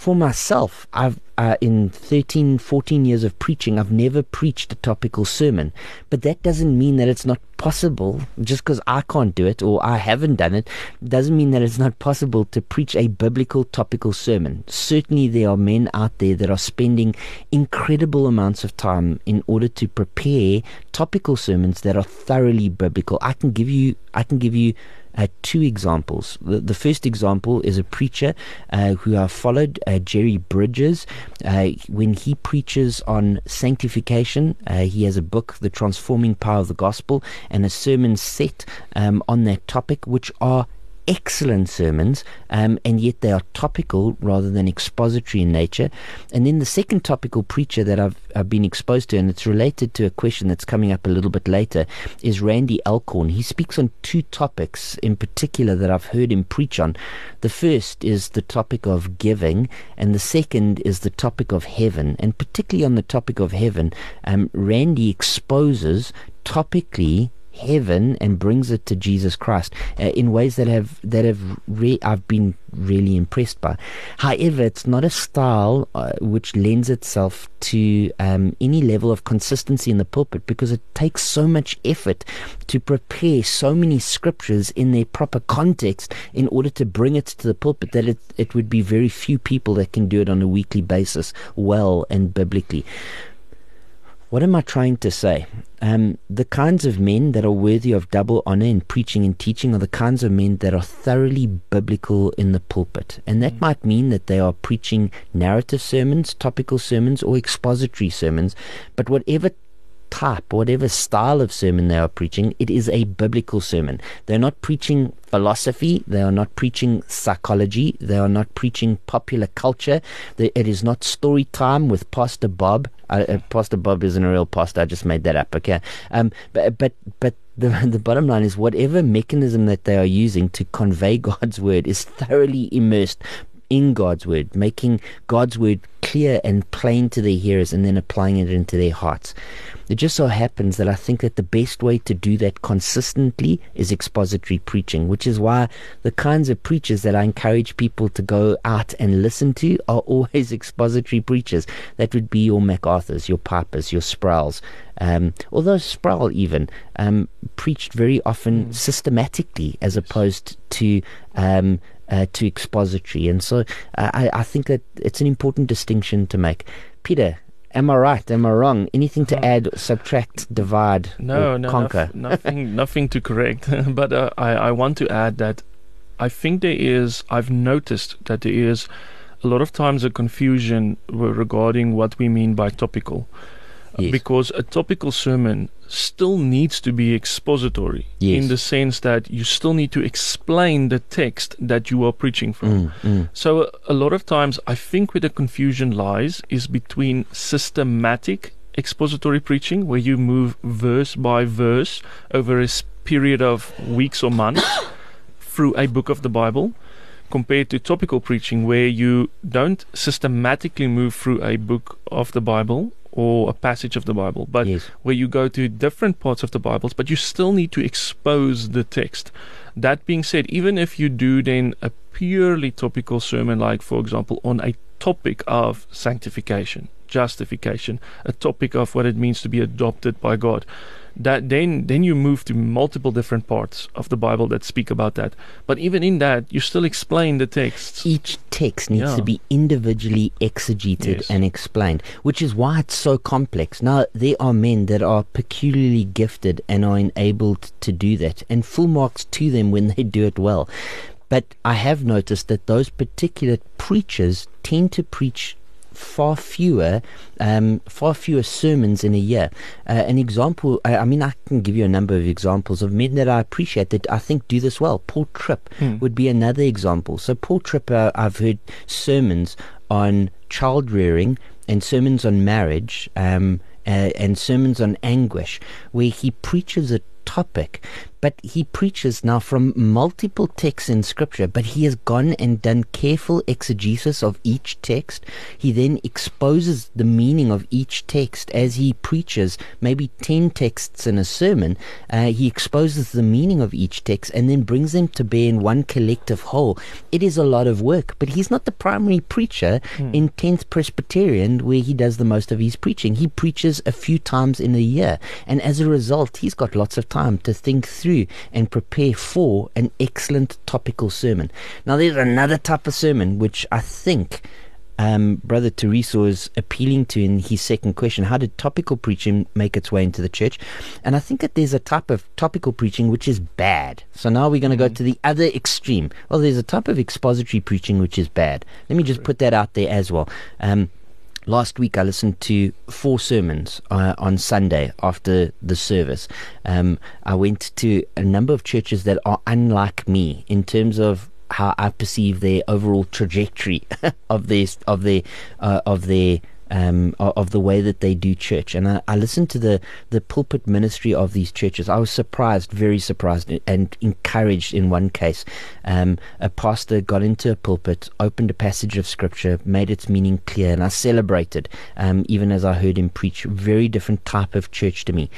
for myself, I've uh, in 13, 14 years of preaching, I've never preached a topical sermon. But that doesn't mean that it's not possible. Just because I can't do it or I haven't done it, doesn't mean that it's not possible to preach a biblical topical sermon. Certainly, there are men out there that are spending incredible amounts of time in order to prepare topical sermons that are thoroughly biblical. I can give you, I can give you uh, two examples. The, the, first example is a preacher uh, who I followed, uh, Jerry Bridges. Uh, when he preaches on sanctification, uh, he has a book, The Transforming Power of the Gospel, and a sermon set um, on that topic, which are excellent sermons, um, and yet they are topical rather than expository in nature. And then the second topical preacher that I've, I've been exposed to, and it's related to a question that's coming up a little bit later, is Randy Alcorn. He speaks on two topics in particular that I've heard him preach on. The first is the topic of giving, and the second is the topic of heaven. And particularly on the topic of heaven, um, Randy exposes topically heaven and brings it to Jesus Christ uh, in ways that have that have re- I've been really impressed by. However, it's not a style uh, which lends itself to um, any level of consistency in the pulpit because it takes so much effort to prepare so many scriptures in their proper context in order to bring it to the pulpit that it, it would be very few people that can do it on a weekly basis well and biblically What am I trying to say? Um, the kinds of men that are worthy of double honor in preaching and teaching are the kinds of men that are thoroughly biblical in the pulpit. And that mm. might mean that they are preaching narrative sermons, topical sermons, or expository sermons. But whatever type, whatever style of sermon they are preaching, it is a biblical sermon. They're not preaching philosophy, they are not preaching psychology, they are not preaching popular culture. It is not story time with Pastor Bob. Uh, uh, pastor Bob isn't a real pastor, I just made that up, okay? Um, but, but, but the, *laughs* the bottom line is whatever mechanism that they are using to convey *laughs* God's word is thoroughly immersed in God's word, making God's word clear and plain to their hearers and then applying it into their hearts. It just so happens that I think that the best way to do that consistently is expository preaching, which is why the kinds of preachers that I encourage people to go out and listen to are *laughs* always expository preachers. That would be your MacArthurs, your Pipers, your Sprouls. Um, although Sproul even um, preached very often mm. systematically as opposed to um, uh, to expository. And so uh, I, I think that it's an important distinction to make. Peter, Am I right? Am I wrong? Anything to add, subtract, divide, no, no, conquer? *laughs* nothing, nothing to correct. *laughs* but uh, I, I want to add that I think there is. I've noticed that there is a lot of times a confusion regarding what we mean by topical, yes. because a topical sermon still needs to be expository yes. in the sense that you still need to explain the text that you are preaching from. Mm, mm. So, a lot of times, I think where the confusion lies is between systematic expository preaching, where you move verse by verse over a period of weeks or months *coughs* through a book of the Bible. Compared to topical preaching, where you don't systematically move through a book of the Bible or a passage of the Bible, but yes. where you go to different parts of the Bibles, but you still need to expose the text. That being said, even if you do then a purely topical sermon, like for example, on a topic of sanctification, justification, a topic of what it means to be adopted by God, that then then you move to multiple different parts of the Bible that speak about that. But even in that, you still explain the text. Each text needs yeah. to be individually exegeted yes. and explained, which is why it's so complex. Now there are men that are peculiarly gifted and are enabled to do that, and full marks to them when they do it well. But I have noticed that those particular preachers tend to preach far fewer, um, far fewer sermons in a year. Uh, an example, I, I, mean, I can give you a number of examples of men that I appreciate that I think do this well. Paul Tripp hmm. would be another example. So Paul Tripp, uh, I've heard sermons on child rearing and sermons on marriage. Um, uh, and sermons on anguish, where he preaches a topic but he preaches now from multiple texts in Scripture, but he has gone and done careful exegesis of each text. He then exposes the meaning of each text as he preaches, maybe 10 texts in a sermon. Uh, he exposes the meaning of each text and then brings them to bear in one collective whole. It is a lot of work, but he's not the primary preacher hmm. in 10th Presbyterian where he does the most of his preaching. He preaches a few times in a year, and as a result, he's got lots of time to think through through and prepare for an excellent topical sermon. Now, there's another type of sermon which I think um, Brother Teresa is appealing to in his second question. How did topical preaching make its way into the church? And I think that there's a type of topical preaching which is bad. So now we're going to mm-hmm. go to the other extreme. Well, there's a type of expository preaching which is bad. Let me just put that out there as well. Um, last week I listened to four sermons uh, on Sunday after the service. Um, I went to a number of churches that are unlike me in terms of how I perceive their overall trajectory *laughs* of their of their uh, of their um, of the way that they do church. And I, I, listened to the, the pulpit ministry of these churches. I was surprised, very surprised, and encouraged in one case. Um, a pastor got into a pulpit, opened a passage of scripture, made its meaning clear, and I celebrated, um, even as I heard him preach. Very different type of church to me.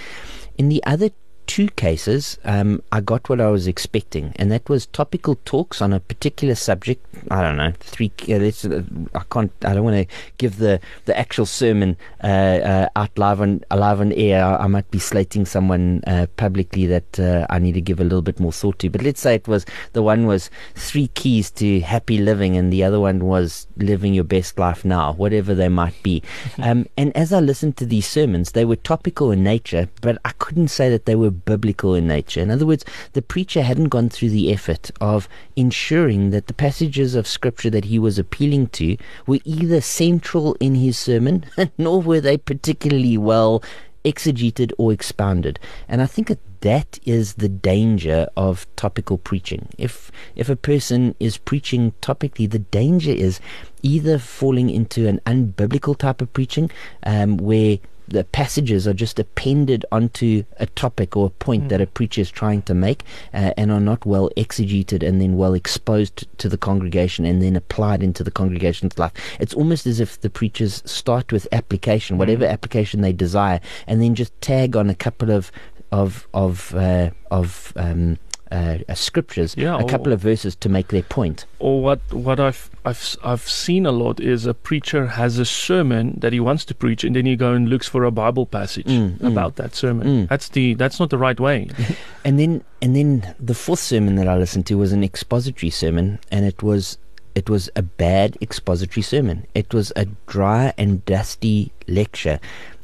In the other two cases, um, I got what I was expecting, and that was topical talks on a particular subject. I don't know, three. Uh, let's, uh, I can't. I don't want to give the, the actual sermon uh, uh, out live on live on air. I, I might be slating someone uh, publicly that uh, I need to give a little bit more thought to. But let's say it was the one was three keys to happy living, and the other one was living your best life now, whatever they might be. *laughs* um, and as I listened to these sermons, they were topical in nature, but I couldn't say that they were biblical in nature. In other words, the preacher hadn't gone through the effort of ensuring that the passages of scripture that he was appealing to were either central in his sermon, *laughs* nor were they particularly well exegeted or expounded. And I think that that is the danger of topical preaching. If if a person is preaching topically, the danger is either falling into an unbiblical type of preaching, um, where the passages are just appended onto a topic or a point mm. that a preacher is trying to make uh, and are not well exegeted and then well exposed to the congregation and then applied into the congregation's life. It's almost as if the preachers start with application, whatever mm. application they desire, and then just tag on a couple of of of uh, of um, uh, uh, scriptures, yeah, a couple of verses to make their point. Or what what I've I've I've seen a lot is a preacher has a sermon that he wants to preach, and then he go and looks for a Bible passage mm, mm. about mm, that sermon. Mm. That's the that's not the right way. *laughs* and then and then the fourth sermon that I listened to was an expository sermon, and it was it was a bad expository sermon. It was a dry and dusty lecture.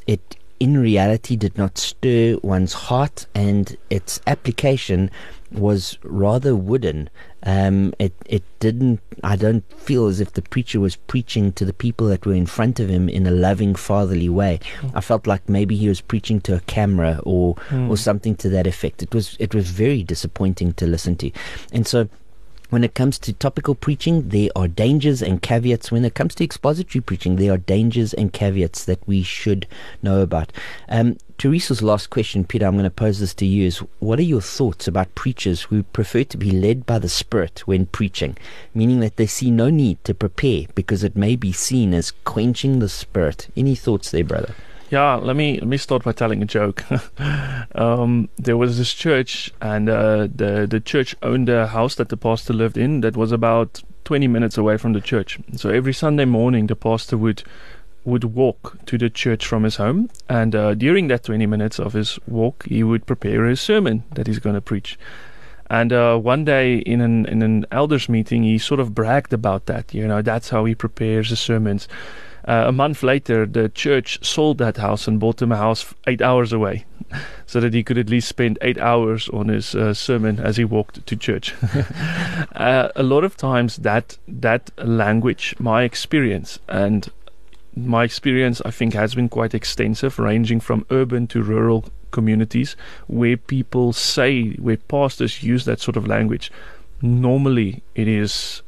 It in reality did not stir one's heart, and its application was rather wooden. Um, it it didn't. I don't feel as if the preacher was preaching to the people that were in front of him in a loving, fatherly way. Mm. I felt like maybe he was preaching to a camera or mm. or something to that effect. It was it was very disappointing to listen to, and so when it comes to topical preaching, there are dangers and caveats. When it comes to expository preaching, there are dangers and caveats that we should know about. Um, Teresa's last question, Peter, I'm going to pose this to you is what are your thoughts about preachers who prefer to be led by the Spirit when preaching, meaning that they see no need to prepare because it may be seen as quenching the Spirit? Any thoughts there, brother? Yeah, let me let me start by telling a joke. *laughs* um, there was this church, and uh, the the church owned a house that the pastor lived in that was about 20 minutes away from the church. So every Sunday morning, the pastor would would walk to the church from his home, and uh, during that 20 minutes of his walk, he would prepare his sermon that he's going to preach. And uh, one day in an in an elders meeting, he sort of bragged about that. You know, that's how he prepares his sermons. Uh, a month later, the church sold that house and bought him a house eight hours away, *laughs* so that he could at least spend eight hours on his uh, sermon as he walked to church. *laughs* uh, a lot of times, that that language, my experience, and my experience, I think, has been quite extensive, ranging from urban to rural communities, where people say, where pastors use that sort of language. Normally, it is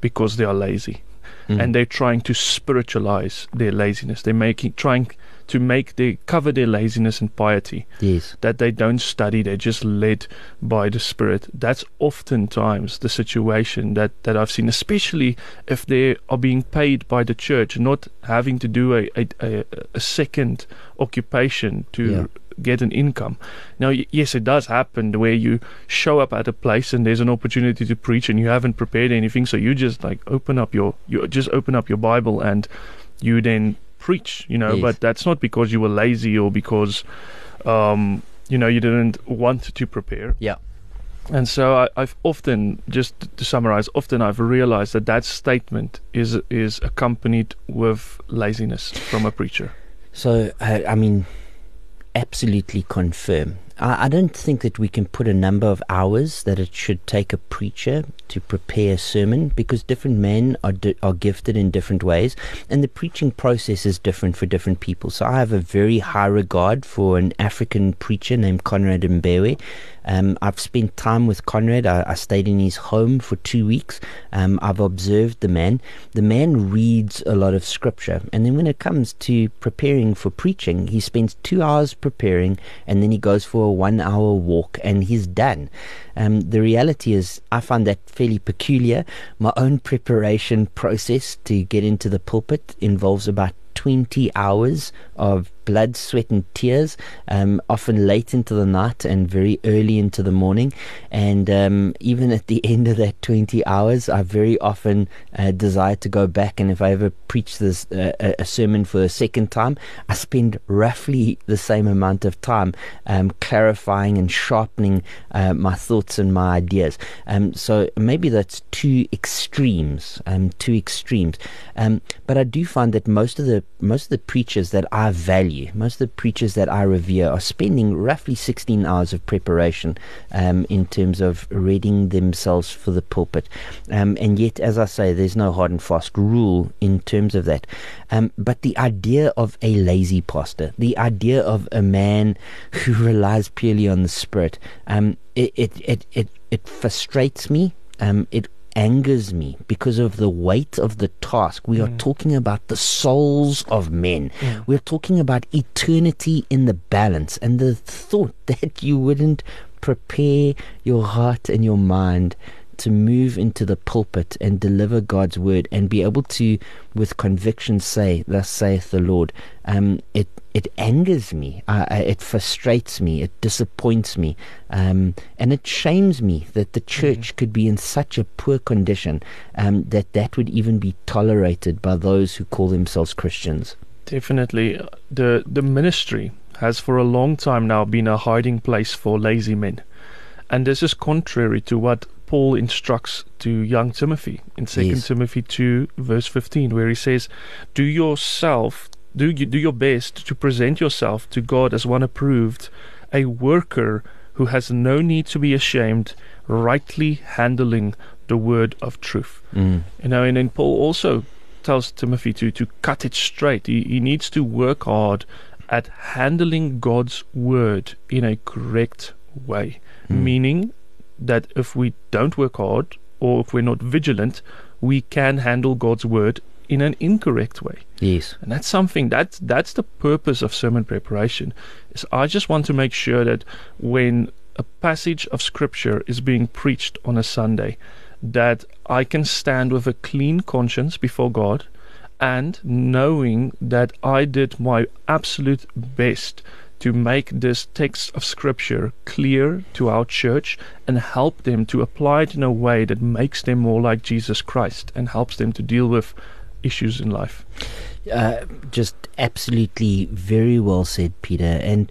because they are lazy mm. and they're trying to spiritualize their laziness. They're making trying to make they cover their laziness and piety. Yes. That they don't study, they're just led by the Spirit. That's oftentimes the situation that, that I've seen, especially if they are being paid by the church, not having to do a, a, a, a second occupation to yeah get an income. Now, yes, it does happen where you show up at a place and there's an opportunity to preach and you haven't prepared anything, so you just like open up your you just open up your Bible and you then preach, you know. Yes. But that's not because you were lazy or because um, you know you didn't want to prepare. Yeah. And so I, have often, just to summarize, often I've realized that that statement is is accompanied with laziness from a preacher. So I, I mean, absolutely confirm. I, I don't think that we can put a number of hours that it should take a preacher to prepare a sermon because different men are di- are gifted in different ways, and the preaching process is different for different people. So I have a very high regard for an African preacher named Conrad Mbewe. Um, I've spent time with Conrad. I, I, stayed in his home for two weeks. Um, I've observed the man. The man reads a lot of scripture, and then when it comes to preparing for preaching, he spends two hours preparing, and then he goes for a one-hour walk, and he's done. Um, the reality is, I find that fairly peculiar. My own preparation process to get into the pulpit involves about 20 hours of blood, sweat, and tears, um, often late into the night and very early into the morning. And um, even at the *laughs* end of that 20 hours, I very often uh, desire to go back. And if I ever preach this uh, a sermon for a second time, I spend roughly the same amount of time um, clarifying and sharpening uh, my thoughts and my ideas. Um, so maybe that's two extremes, um, two extremes. Um, but I do find that most of the most of the preachers that I value, most of the preachers that I revere, are spending roughly 16 hours of preparation um, in terms of readying themselves for the pulpit. Um, and yet, as I say, there's no hard and fast rule in terms of that. Um, but the idea of a lazy pastor, the idea of a man who *laughs* relies purely on the Spirit, um, it, it, it, it, it frustrates me. Um, it angers me because of the weight of the task. We mm. are talking about the souls of men. Mm. We're talking about eternity in the balance and the thought *laughs* that you wouldn't prepare your heart and your mind to move into the pulpit and deliver God's word and be able to, with conviction, say, Thus saith the Lord, um, it it angers me, uh, it frustrates me, it disappoints me, um, and it shames me that the mm-hmm. church mm. could be in such a poor condition um, that that would even be tolerated by those who call themselves Christians. Definitely, the the ministry has for a long time now been a hiding place for lazy men, and this is contrary to what Paul instructs to young Timothy in Second yes. Timothy 2 verse 15 where he says do yourself do you do your best to present yourself to God as one approved a worker who has no need to be ashamed rightly handling the word of truth mm. you know and then Paul also tells Timothy to to cut it straight he, he needs to work hard at handling God's word in a correct way mm. meaning that if we don't work hard or if we're not vigilant, we can handle God's word in an incorrect way. Yes. And that's something that's that's the purpose of sermon preparation. Is I just want to make sure that when a passage of scripture is being preached on a Sunday, that I can stand with a clean conscience before God and knowing that I did my absolute best to make this text of Scripture clear to our church and help them to apply it in a way that makes them more like Jesus Christ and helps them to deal with issues in life. Uh, just absolutely very well said, Peter. And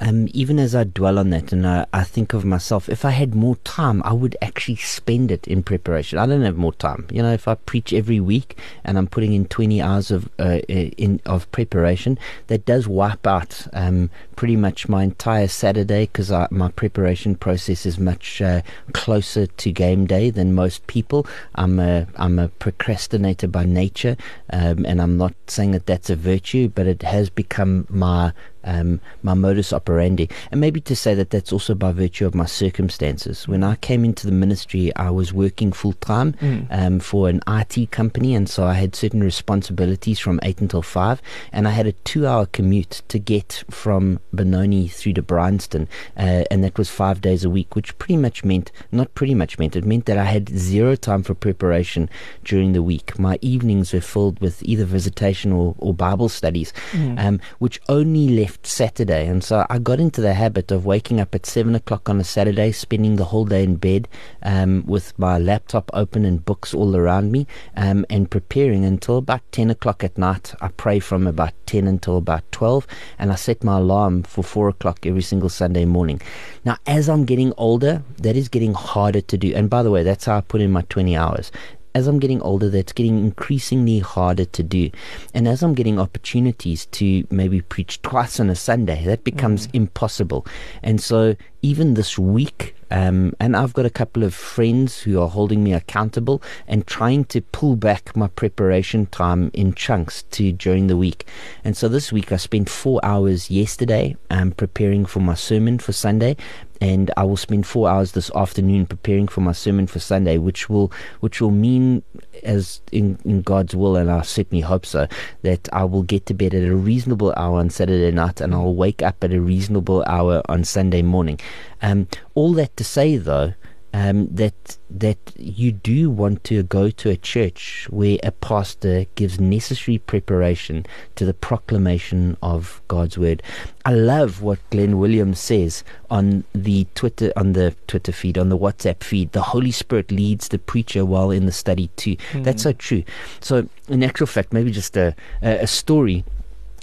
um, even as I dwell on that and I, I, think of myself, if I had more time, I would actually spend it in preparation. I don't have more time. You know, if I preach every week and I'm putting in 20 hours of uh, in of preparation, that does wipe out um, pretty much my entire Saturday because my preparation process is much uh, closer to game day than most people. I'm a I'm a procrastinator by nature, um, and I'm not saying that that's a virtue, but it has become my um, my modus operandi. And maybe to say that that's also by virtue of my circumstances. When I came into the ministry, I was working full time mm. um, for an IT company, and so I had certain responsibilities from 8 until 5. And I had a two hour commute to get from Benoni through to Bryanston, uh, and that was five days a week, which pretty much meant, not pretty much meant, it meant that I had zero time for preparation during the week. My evenings were filled with either visitation or, or Bible studies, mm. um, which only left Saturday, and so I got into the habit of waking up at seven o'clock on a Saturday, spending the whole day in bed um, with my laptop open and books all around me, um, and preparing until about ten o'clock at night. I pray from about ten until about twelve, and I set my alarm for four o'clock every single Sunday morning. Now, as I'm getting older, that is getting harder to do. And by the way, that's how I put in my twenty hours as I'm getting older, that's getting increasingly harder to do. And as I'm getting opportunities to maybe preach twice on a Sunday, that becomes mm. impossible. And so even this week, um, and I've got a couple of friends who are holding me accountable and trying to pull back my preparation time in chunks to during the week. And so this week I spent four hours yesterday um, preparing for my sermon for Sunday, and I will spend four hours this afternoon preparing for my sermon for Sunday, which will which will mean, as in, in God's will, and I certainly hope so, that I will get to bed at a reasonable hour on Saturday night, and I'll wake up at a reasonable hour on Sunday morning. Um, all that to say, though, um, that that you do want to go to a church where a pastor gives necessary preparation to the proclamation of God's word. I love what Glenn Williams says on the Twitter on the Twitter feed, on the WhatsApp feed. The Holy Spirit leads the preacher while in the study too. Mm. That's so true. So, in actual fact, maybe just a a, a story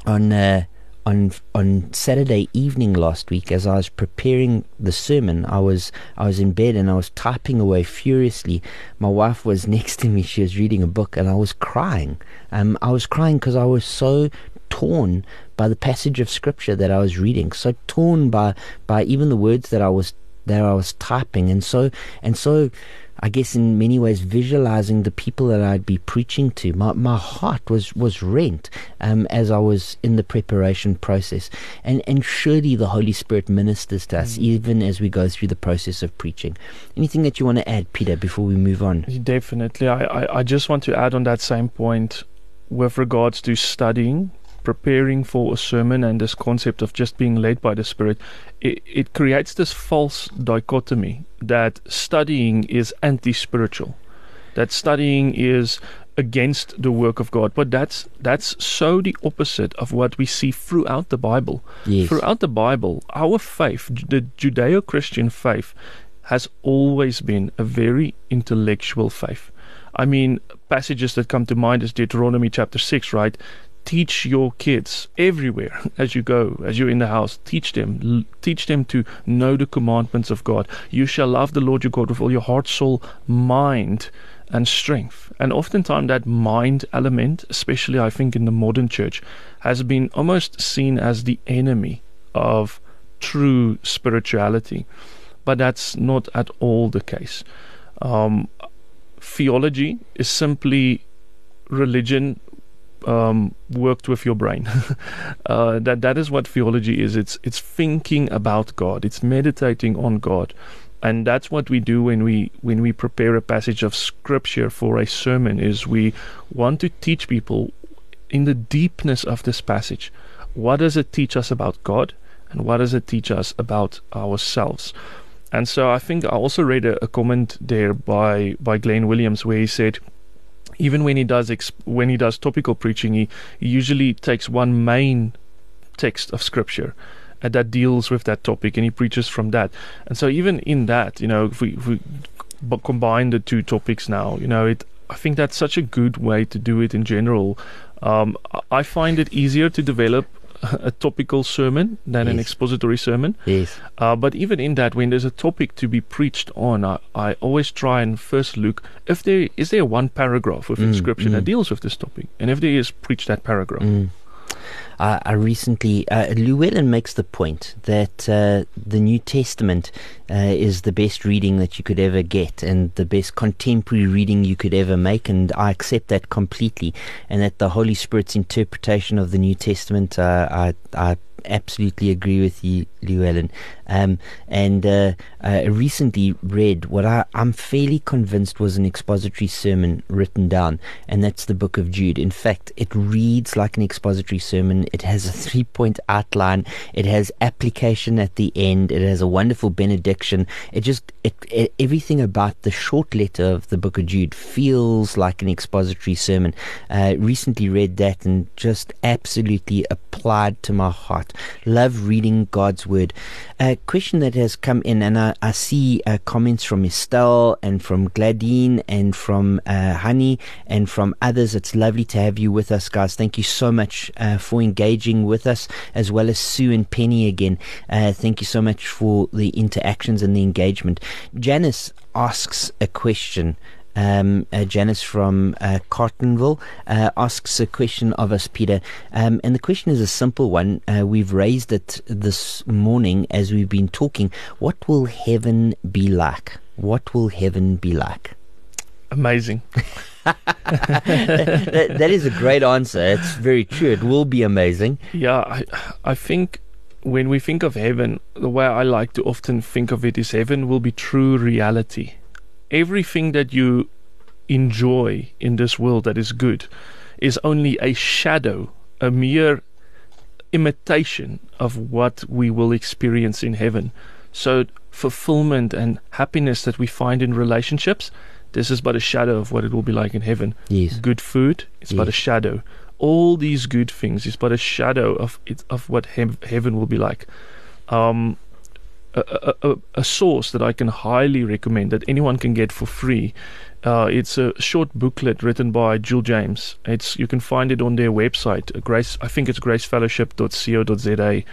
on. Uh, on on Saturday evening last week, as I was preparing the sermon, I was I was in bed and I was typing away furiously. My wife was *laughs* next to me; she was reading a book, and I was crying. Um, I was crying because I was so torn by the passage of scripture that I was reading, so torn by by even the words that I was that I was typing, and so and so I guess in many ways visualizing the people that I'd be preaching to. My my heart was was rent um, as I was in the preparation process, and and surely the Holy Spirit ministers to us mm. even as we go through the process of preaching. Anything that you want to add, Peter, before we move on? Definitely, I I, I just want to add on that same point with regards to studying preparing for a sermon and this concept of just being led by the Spirit, it, it creates this false dichotomy that studying is anti spiritual, that studying is against the work of God. But that's that's so the opposite of what we see throughout the Bible. Yes. Throughout the Bible, our faith, the Judeo Christian faith, has always been a very intellectual faith. I mean, passages that come to mind is Deuteronomy chapter 6, right? Teach your kids everywhere as you go, as you're in the house. Teach them, teach them to know the commandments of God. You shall love the Lord your God with all your heart, soul, mind, and strength. And oftentimes that mind element, especially I think in the modern church, has been almost seen as the enemy of true spirituality. But that's not at all the case. Um, theology is simply religion um, worked with your brain. *laughs* uh, that that is what theology is. It's it's thinking about God. It's meditating on God, and that's what we do when we when we prepare a passage of scripture for a sermon. Is we want to teach people in the deepness of this passage. What does it teach us about God, and what does it teach us about ourselves? And so I think I also read a, a comment there by by Glenn Williams where he said even when he does exp- when he does topical preaching, he, he usually takes one main text of scripture uh, that deals with that topic, and he preaches from that. And so, even in that, you know, if we, if we combine the two topics now, you know, it I think that's such a good way to do it in general. Um, I find it easier to develop *laughs* a topical sermon than yes. an expository sermon. Yes. Uh, but even in that, when there's a topic to be preached on, I, I always try and first look if there is there one paragraph within mm, Scripture mm. that deals with this topic, and if there is, preach that paragraph. Mm. I, I recently, uh, Llewellyn makes the point that uh, the New Testament uh, is the best reading that you could ever get and the best contemporary reading you could ever make, and I accept that completely. And that the Holy Spirit's interpretation of the New Testament, uh, I, I absolutely agree with you, Llewellyn. Um, and uh, I recently read what I, am fairly convinced was an expository sermon written down, and that's the book of Jude. In fact, it reads like an expository sermon. It has a three point outline, it has application at the end, it has a wonderful benediction. It just, it, it, everything about the short letter of the book of Jude feels like an expository sermon. Uh, recently read that and just absolutely applied to my heart. Love reading God's word. A question that has come in, and I, I see uh, comments from Estelle and from Gladine and from uh, Honey and from others. It's lovely to have you with us, guys. Thank you so much uh, for engaging with us, as well as Sue and Penny again. Uh, thank you so much for the interactions and the engagement. Janice asks a question. Um, uh, Janice from uh, Carletonville uh, asks a question of us, Peter. Um, and the question is a simple one. Uh, we've raised it this morning as we've been talking. What will heaven be like? What will heaven be like? Amazing. *laughs* that, that is a great answer. It's very true. It will be amazing. Yeah, I, I think when we think of heaven, the way I like to often think of it is heaven will be true reality everything that you enjoy in this world that is good is only a shadow, a mere imitation of what we will experience in heaven. So fulfillment and happiness that we find in relationships, this is but a shadow of what it will be like in heaven. Yes. Good food, it's but a shadow. All these good things is but a shadow of it, of what hev- heaven will be like. Um, a, a, a, source that I can highly recommend that anyone can get for free. Uh, it's a short booklet written by Joel James. It's you can find it on their website. uh, Grace, I think it's gracefellowship.co.za.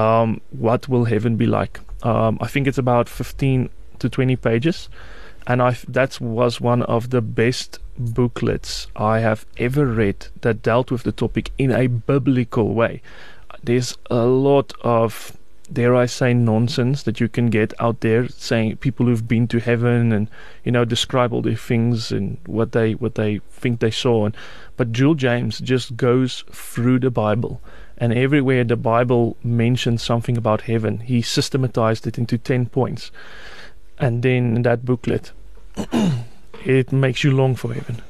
Um, what will heaven be like? Um, I think it's about 15 to 20 pages, and I that was one of the best booklets I have ever read that dealt with the topic in a biblical way. There's a lot of dare I say nonsense that you can get out there saying people who've been to heaven and you know describe all their things and what they what they think they saw. And but Joel James just goes through the Bible. And everywhere the Bible mentions something about heaven he systematized it into 10 points and then that booklet *clears throat* it makes you long for heaven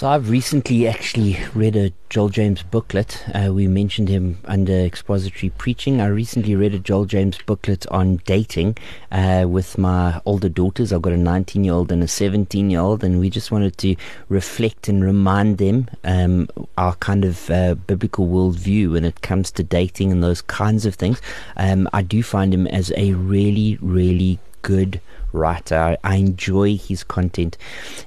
So I've recently actually read a Joel James booklet. Uh, we mentioned him under expository preaching. I recently read a Joel James booklet on dating uh, with my older daughters. I've got a 19 year old and a 17 year old, and we just wanted to reflect and remind them um, our kind of uh, biblical worldview when it comes to dating and those kinds of things. Um, I do find him as a really, really good writer. I, enjoy his content.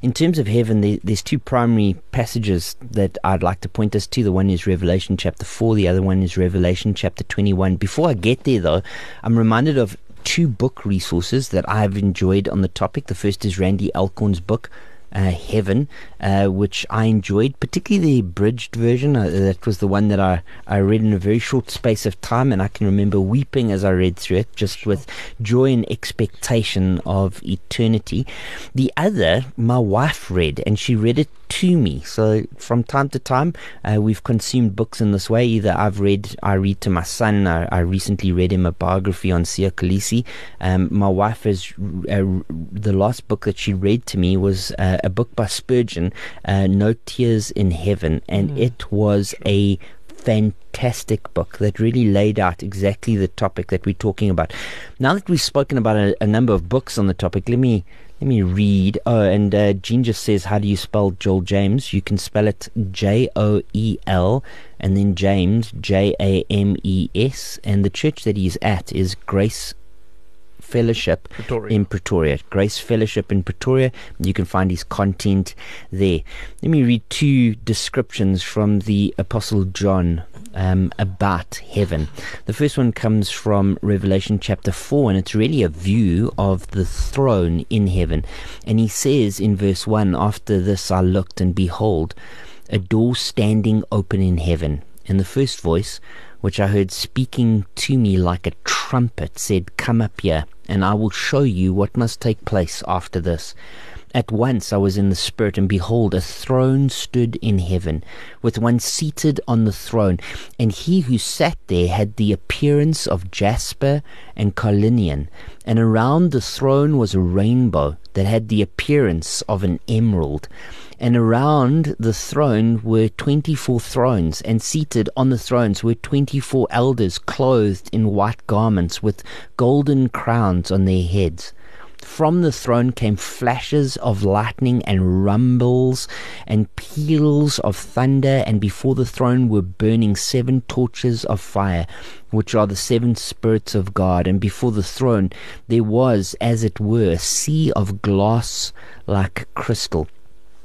In terms of heaven, there's two primary passages that I'd like to point us to. The one is Revelation chapter 4, the other one is Revelation chapter 21. Before I get there, though, I'm reminded of two book resources that I've enjoyed on the topic. The first is Randy Alcorn's book. Uh, Heaven, uh, which I enjoyed, particularly the abridged version. Uh, that was the one that I, I read in a very short space of time, and I can remember weeping as I read through it, just with joy and expectation of eternity. The other, my wife read, and she read it to me. So from time to time, uh, we've consumed books in this way. Either I've read, I read to my son. I, I recently read him a biography on Sia Khaleesi. Um, my wife has uh, the last book that she read to me was uh, a book by Spurgeon, uh, No Tears in Heaven, and Mm. it was a fantastic book that really laid out exactly the topic that we're talking about. Now that we've spoken about a, a number of books on the topic, let me let me read. Oh, and uh, Jean just says, "How do you spell Joel James?" You can spell it J O E L and then James J A M E S, and the church that he's at is Grace Fellowship Pretoria. in Pretoria. Grace Fellowship in Pretoria. You can find his content there. Let me read two descriptions from the Apostle John um, about heaven. The first one comes from Revelation chapter 4, and it's really a view of the throne in heaven. And he says in verse 1 After this I looked, and behold, a door standing open in heaven. And the first voice, which I heard speaking to me like a trumpet, said, Come up here, and I will show you what must take place after this. At once I was in the Spirit, and behold, a throne stood in heaven, with one seated on the throne. And he who sat there had the appearance of jasper and carnelian, and around the throne was a rainbow that had the appearance of an emerald. And around the throne were twenty four thrones, and seated on the thrones were twenty four elders clothed in white garments, with golden crowns on their heads. From the throne came flashes of lightning and rumbles and peals of thunder, and before the throne were burning seven torches of fire, which are the seven spirits of God. And before the throne there was, as it were, a sea of glass like crystal.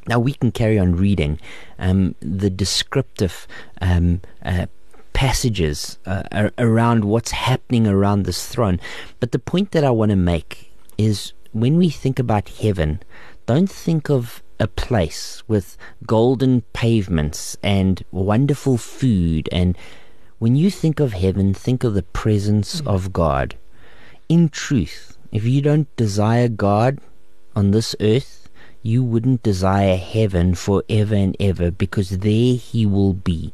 Now we can carry on reading um, the descriptive um, uh, passages uh, around what's happening around this throne. But the point that I want to make is when we think about heaven, don't think of a place with golden pavements and wonderful food. And when you think of heaven, think of the presence mm. of God. In truth, if you don't desire God on this earth, you wouldn't desire heaven forever and ever because there he will be.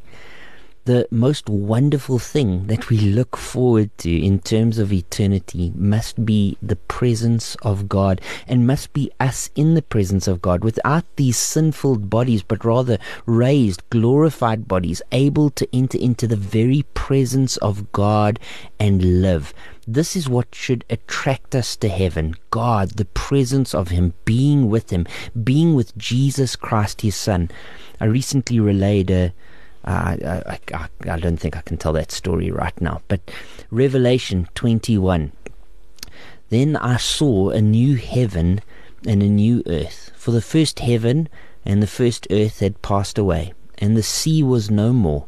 The most wonderful thing that we look forward to in terms of eternity must be the presence of God and must be us in the presence of God without these sinful bodies, but rather raised, glorified bodies, able to enter into the very presence of God and live. This is what should attract us to heaven God, the presence of Him, being with Him, being with Jesus Christ, His Son. I recently relayed a I, I, I, don't think I can tell that story right now. But Revelation 21. Then I saw a new heaven and a new earth. For the first heaven and the first earth had passed away, and the sea was no more.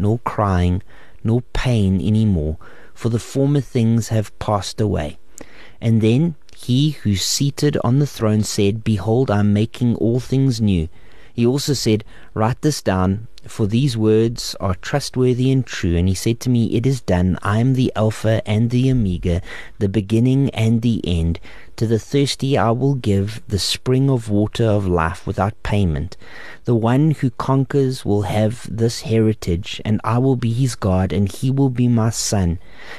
nor crying, nor pain any more, for the former things have passed away. And then he who seated on the throne said, Behold, I am making all things new. He also said, Write this down, for these words are trustworthy and true. And he said to me, It is done. I am the Alpha and the Omega, the beginning and the end. To the thirsty I will give the spring of water of life without payment. The one who conquers will have this heritage, and I will be his God, and he will be my son.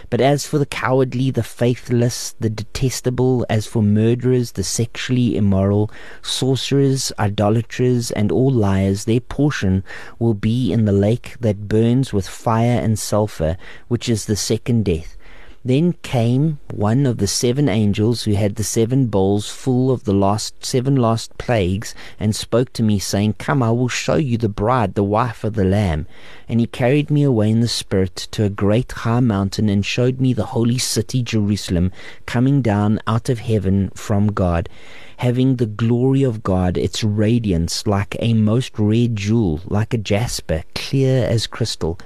But as for the cowardly, the faithless, the detestable, as for murderers, the sexually immoral, sorcerers, idolaters, and all liars, their portion will be in the lake that burns with fire and sulphur, which is the second death. Then came one of the seven angels who had the seven bowls full of the last seven last plagues, and spoke to me, saying, Come, I will show you the bride, the wife of the Lamb. And he carried me away in the Spirit to a great high mountain, and showed me the holy city Jerusalem, coming down out of heaven from God having the glory of God, its radiance like a most rare jewel, like a jasper, clear as crystal.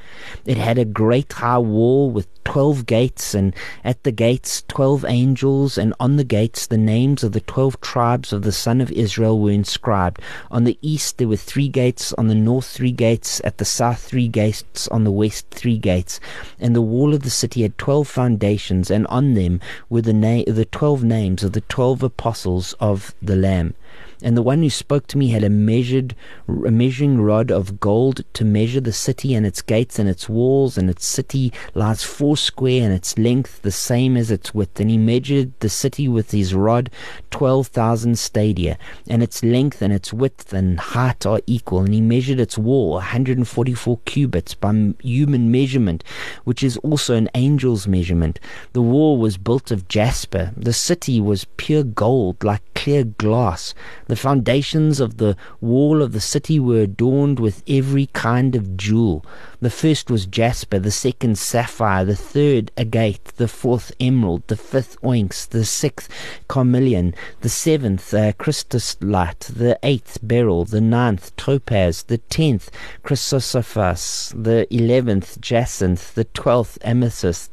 It had a great high wall with twelve gates, and at the gates twelve angels, and on the gates the names of the twelve tribes of the son of Israel were inscribed. On the east there were three gates, on the north three gates, at the south three gates, on the west three gates. And the wall of the city had twelve foundations, and on them were the, na- the twelve names of the twelve apostles of the Lamb. And the one who spoke to me had a measured, a measuring rod of gold to measure the city and its gates and its walls, and its city lies foursquare, and its length the same as its width. And he measured the city with his rod, twelve thousand stadia, and its length and its width and height are equal. And he measured its wall, one hundred and forty-four cubits by human measurement, which is also an angel's measurement. The wall was built of jasper. The city was pure gold, like clear glass. The foundations of the wall of the city were adorned with every kind of jewel. The first was jasper, the second sapphire, the third agate, the fourth emerald, the fifth onyx, the sixth carnelian, the seventh uh, the eighth beryl, the ninth topaz, the tenth chrysoprase, the eleventh jacinth, the twelfth amethyst.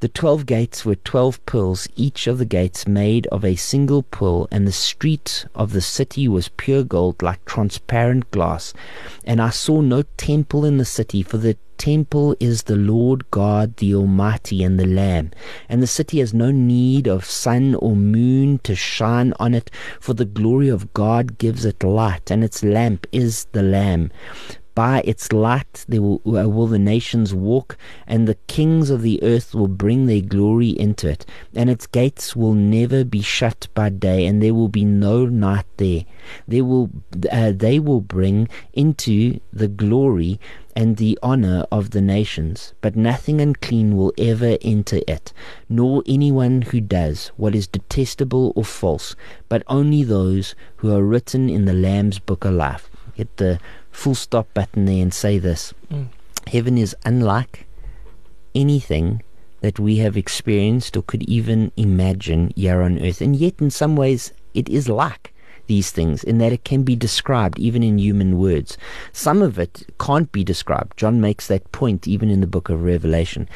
The twelve gates were twelve pearls, each of the gates made of a single pearl, and the street of the city was pure gold, like transparent glass. And I saw no temple in the city, for the temple is the Lord God the Almighty and the Lamb. And the city has no need of sun or moon to shine on it, for the glory of God gives it light, and its lamp is the Lamb. By its light there will, uh, will the nations walk, and the kings of the earth will bring their glory into it. And its gates will never be shut by day, and there will be no night there. They will, uh, they will bring into the glory and the honor of the nations, but nothing unclean will ever enter it, nor anyone who does what is detestable or false, but only those who are written in the Lamb's book of life. Get the full stop button there and say this mm. Heaven is unlike anything that we have experienced or could even imagine here on earth. And yet, in some ways, it is like. these things in that it can be described even in human words. Some of it can't be described. John makes that point even in the book of Revelation.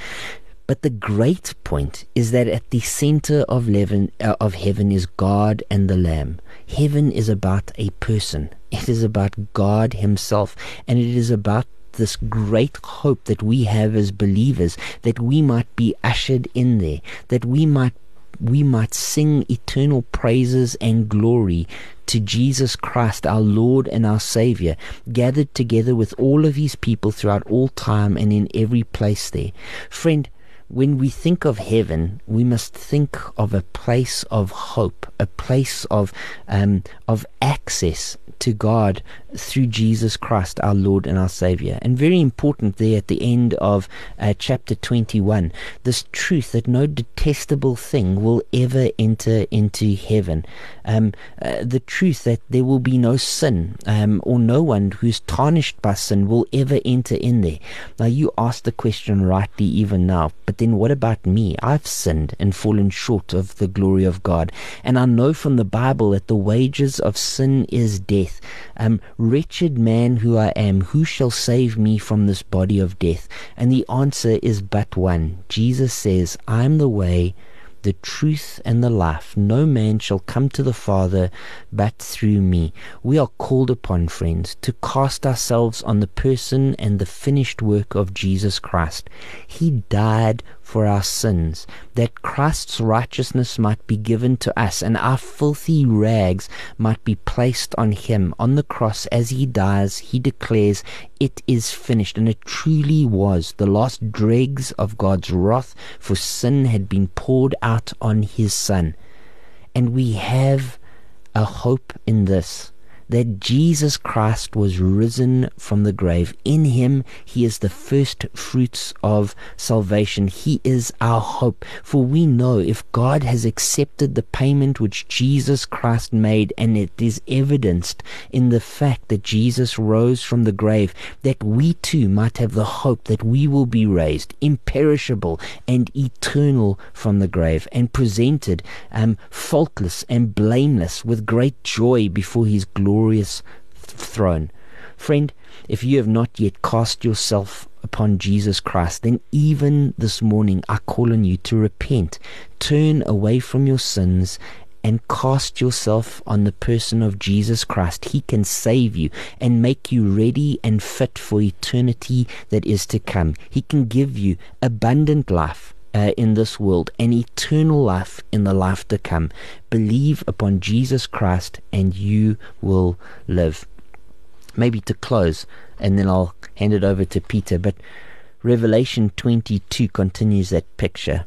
But the great point is that at the center of, heaven, uh, of heaven is God and the Lamb. Heaven is about a person. It is about God Himself, and it is about this great hope that we have as believers that we might be ushered in there, that we might we might sing eternal praises and glory to Jesus Christ, our Lord and our Savior, gathered together with all of His people throughout all time and in every place there. Friend, when we think of heaven, we must think of a place of hope, a place of um, of access to God through Jesus Christ, our Lord and our Savior. And very important there at the end of uh, chapter 21, this truth that no detestable thing will ever enter into heaven. Um, uh, the truth that there will be no sin, um, or no one who's tarnished by sin will ever enter in there. Now, you ask the question rightly even now, but then what about me? I've sinned and fallen short of the glory of God. And I know from the Bible that the wages of sin is death death. Um, Wretched man who I am, who shall save me from this body of death? And the answer is but one. Jesus says, I am the way, the truth and the life. No man shall come to the Father but through me. We are called upon, friends, to cast ourselves on the person and the finished work of Jesus Christ. He died for our sins, that Christ's righteousness might be given to us, and our filthy rags might be placed on him. On the cross, as he dies, he declares, It is finished. And it truly was. The last dregs of God's wrath for sin had been poured out on his Son. And we have a hope in this that Jesus Christ was risen from the grave. In him, he is the first fruits of salvation. He is our hope. For we know if God has accepted the payment which Jesus Christ made, and it is evidenced in the fact that Jesus rose from the grave, that we too might have the hope that we will be raised imperishable and eternal from the grave and presented um, faultless and blameless with great joy before his glory glorious throne. Friend, if you have not yet cast yourself upon Jesus Christ, then even this morning I call on you to repent, turn away from your sins, and cast yourself on the person of Jesus Christ. He can save you and make you ready and fit for eternity that is to come. He can give you abundant life uh, in this world and eternal life in the life to come. Believe upon Jesus Christ and you will live. Maybe to close, and then I'll hand it over to Peter, but Revelation 22 continues that picture.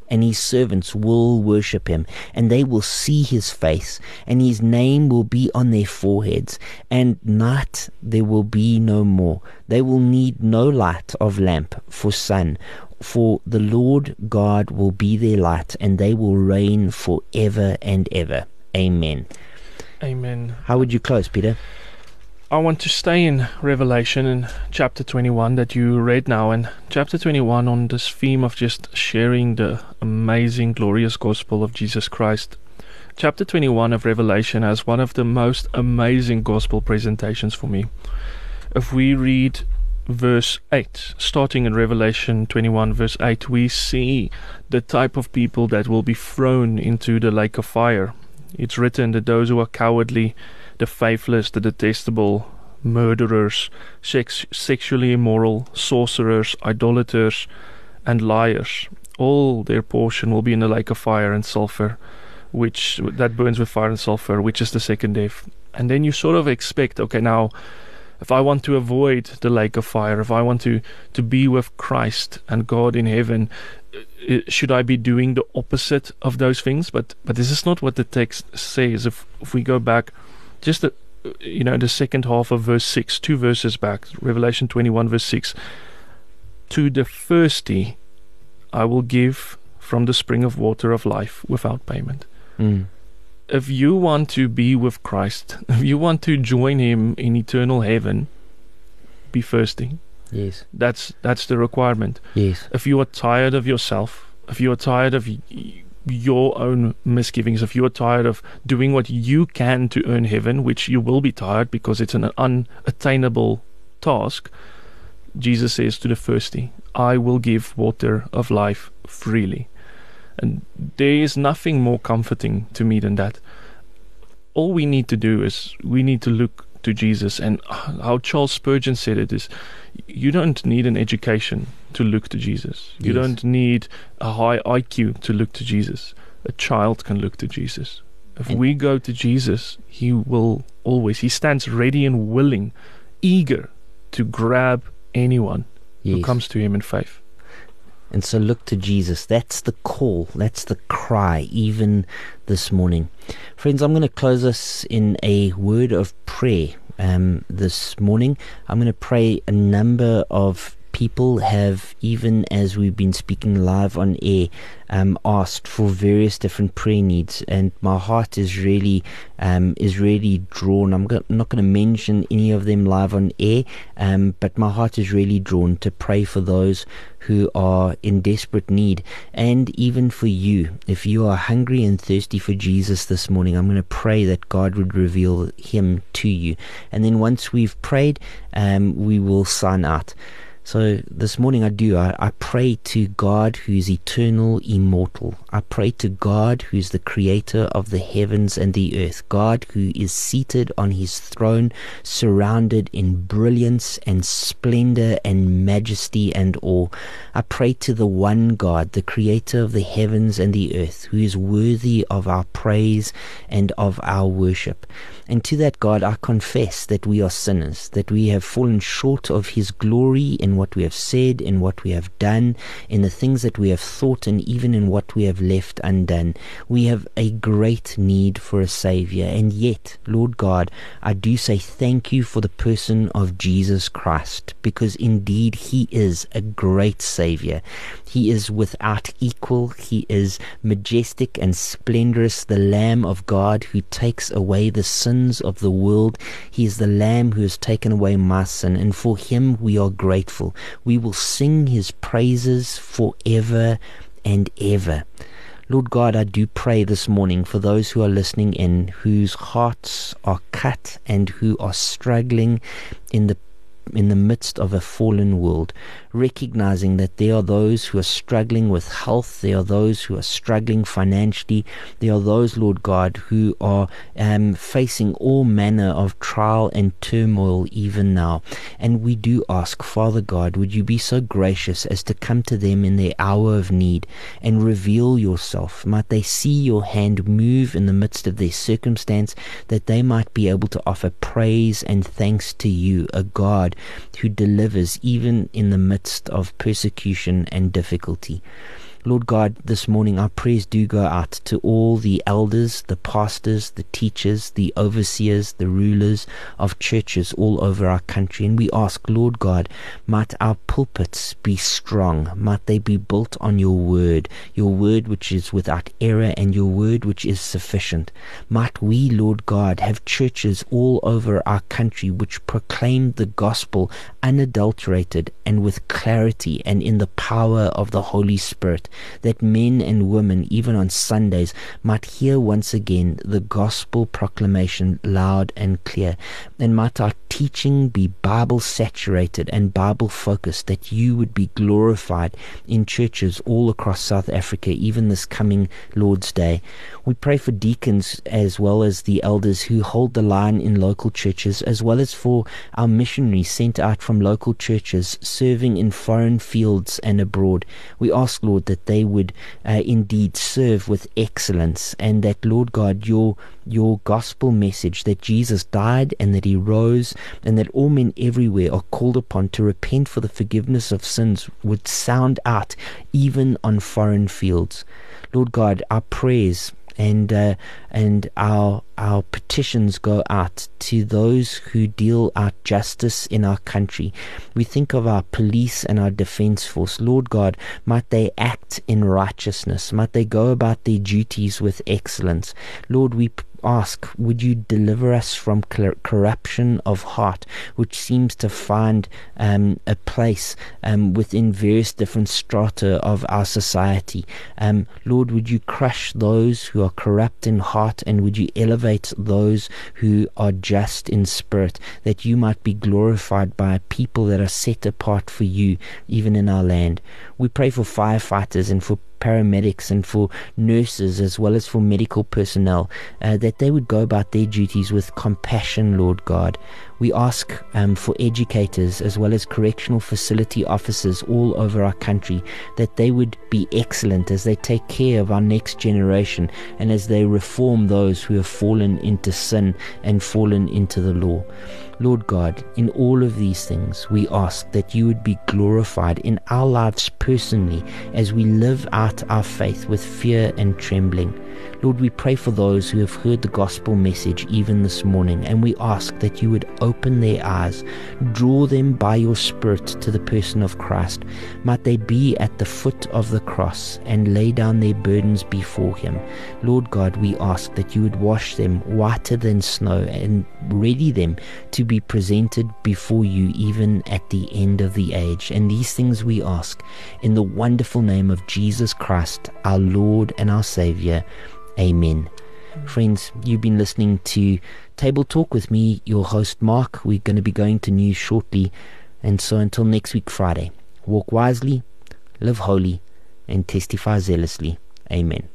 and his servants will worship him, and they will see his face, and his name will be on their foreheads, and night there will be no more. They will need no light of lamp for sun, for the Lord God will be their light, and they will reign for ever and ever. Amen. Amen. How would you close, Peter? I want to stay in Revelation in chapter 21 that you read now, and chapter 21 on this theme of just sharing the amazing, glorious gospel of Jesus Christ. Chapter 21 of Revelation has one of the most amazing gospel presentations for me. If we read verse 8, starting in Revelation 21, verse 8, we see the type of people that will be thrown into the lake of fire. It's written that those who are cowardly, the faithless, the detestable, murderers, sex- sexually immoral, sorcerers, idolaters, and liars, all their portion will be in the lake of fire and sulfur, which that burns with fire and sulfur, which is the second death. And then you sort of expect, okay, now if I want to avoid the lake of fire, if I want to to be with Christ and God in heaven, uh, uh, should I be doing the opposite of those things? But but this is not what the text says. If if we go back just a, you know, the second half of verse 6, two verses back, Revelation 21, verse 6. To the thirsty I will give from the spring of water of life without payment. Mm. If you want to be with Christ, *laughs* if you want to join Him in eternal heaven, be thirsty. Yes. That's that's the requirement. Yes. If you are tired of yourself, if you are tired of your own misgivings, if you are tired of doing what you can to earn heaven, which you will be tired because it's an unattainable task, Jesus says to the thirsty, I will give water of life freely. And there is nothing more comforting to me than that. All we need to do is we need to look to Jesus. And how Charles Spurgeon said it is you don't need an education to look to Jesus. You Yes. don't need a high IQ to look to Jesus. A child can look to Jesus. If And- we go to Jesus, He will always, He stands ready and willing, eager to grab anyone who comes to Him in faith. And so look to Jesus. That's the call. That's the cry, even this morning. Friends, I'm going to close us in a word of prayer um, this morning. I'm going to pray a number of people have, even as we've been speaking live on air, um, asked for various different prayer needs, and my heart is really um, is really drawn. I'm go- not going to mention any of them live on air, um, but my heart is really drawn to pray for those who are in desperate need, and even for you. If you are hungry and thirsty for Jesus this morning, I'm going to pray that God would reveal Him to you, and then once we've prayed, um, we will sign out. So this morning I do. I, I pray to God who is eternal, immortal. I pray to God who is the creator of the heavens and the earth. God who is seated on his throne, surrounded in brilliance and splendor and majesty and awe. I pray to the one God, the creator of the heavens and the earth, who is worthy of our praise and of our worship. And to that God, I confess that we are sinners, that we have fallen short of His glory in what we have said, in what we have done, in the things that we have thought, and even in what we have left undone. We have a great need for a Savior. And yet, Lord God, I do say thank you for the person of Jesus Christ, because indeed He is a great Savior. He is without equal. He is majestic and splendorous, the Lamb of God who takes away the sins of the world. He is the Lamb who has taken away my sin, and for him we are grateful. We will sing his praises forever and ever. Lord God, I do pray this morning for those who are listening in, whose hearts are cut and who are struggling in the in the midst of a fallen world, recognizing that there are those who are struggling with health, there are those who are struggling financially, there are those, Lord God, who are um, facing all manner of trial and turmoil even now. And we do ask, Father God, would you be so gracious as to come to them in their hour of need and reveal yourself? Might they see your hand move in the midst of their circumstance, that they might be able to offer praise and thanks to you, a God who delivers even in the midst of persecution and difficulty. Lord God, this morning our prayers do go out to all the elders, the pastors, the teachers, the overseers, the rulers of churches all over our country. And we ask, Lord God, might our pulpits be strong, might they be built on your word, your word which is without error and your word which is sufficient. Might we, Lord God, have churches all over our country which proclaim the gospel unadulterated and with clarity and in the power of the Holy Spirit that men and women, even on Sundays, might hear once again the gospel proclamation loud and clear. And might our teaching be Bible saturated and Bible focused, that you would be glorified in churches all across South Africa, even this coming Lord's Day. We pray for deacons as well as the elders who hold the line in local churches, as well as for our missionaries sent out from local churches serving in foreign fields and abroad. We ask, Lord, that they would uh, indeed serve with excellence, and that, Lord God, your your gospel message that Jesus died and that he rose, and that all men everywhere are called upon to repent for the forgiveness of sins would sound out even on foreign fields. Lord God, our prayers and uh, and our our petitions go out to those who deal out justice in our country. We think of our police and our defense force. Lord God, might they act in righteousness. Might they go about their duties with excellence. Lord, we ask, would you deliver us from corruption of heart, which seems to find um, a place um, within various different strata of our society? Um, Lord, would you crush those who are corrupt in heart, and would you elevate those who are just in spirit, that you might be glorified by a people that are set apart for you, even in our land? We pray for firefighters and for paramedics and for nurses as well as for medical personnel, uh, that they would go about their duties with compassion, Lord God. We ask um, for educators as well as correctional facility officers all over our country that they would be excellent as they take care of our next generation and as they reform those who have fallen into sin and fallen into the law. Lord God, in all of these things, we ask that you would be glorified in our lives personally as we live out our faith with fear and trembling. Lord, we pray for those who have heard the gospel message even this morning, and we ask that you would open their eyes, draw them by your Spirit to the person of Christ. Might they be at the foot of the cross and lay down their burdens before Him. Lord God, we ask that you would wash them whiter than snow and ready them to be presented before you even at the end of the age. And these things we ask in the wonderful name of Jesus Christ, our Lord and our Savior. Amen. Friends, you've been listening to Table Talk with me, your host Mark. We're going to be going to news shortly. And so until next week, Friday, walk wisely, live holy, and testify zealously. Amen.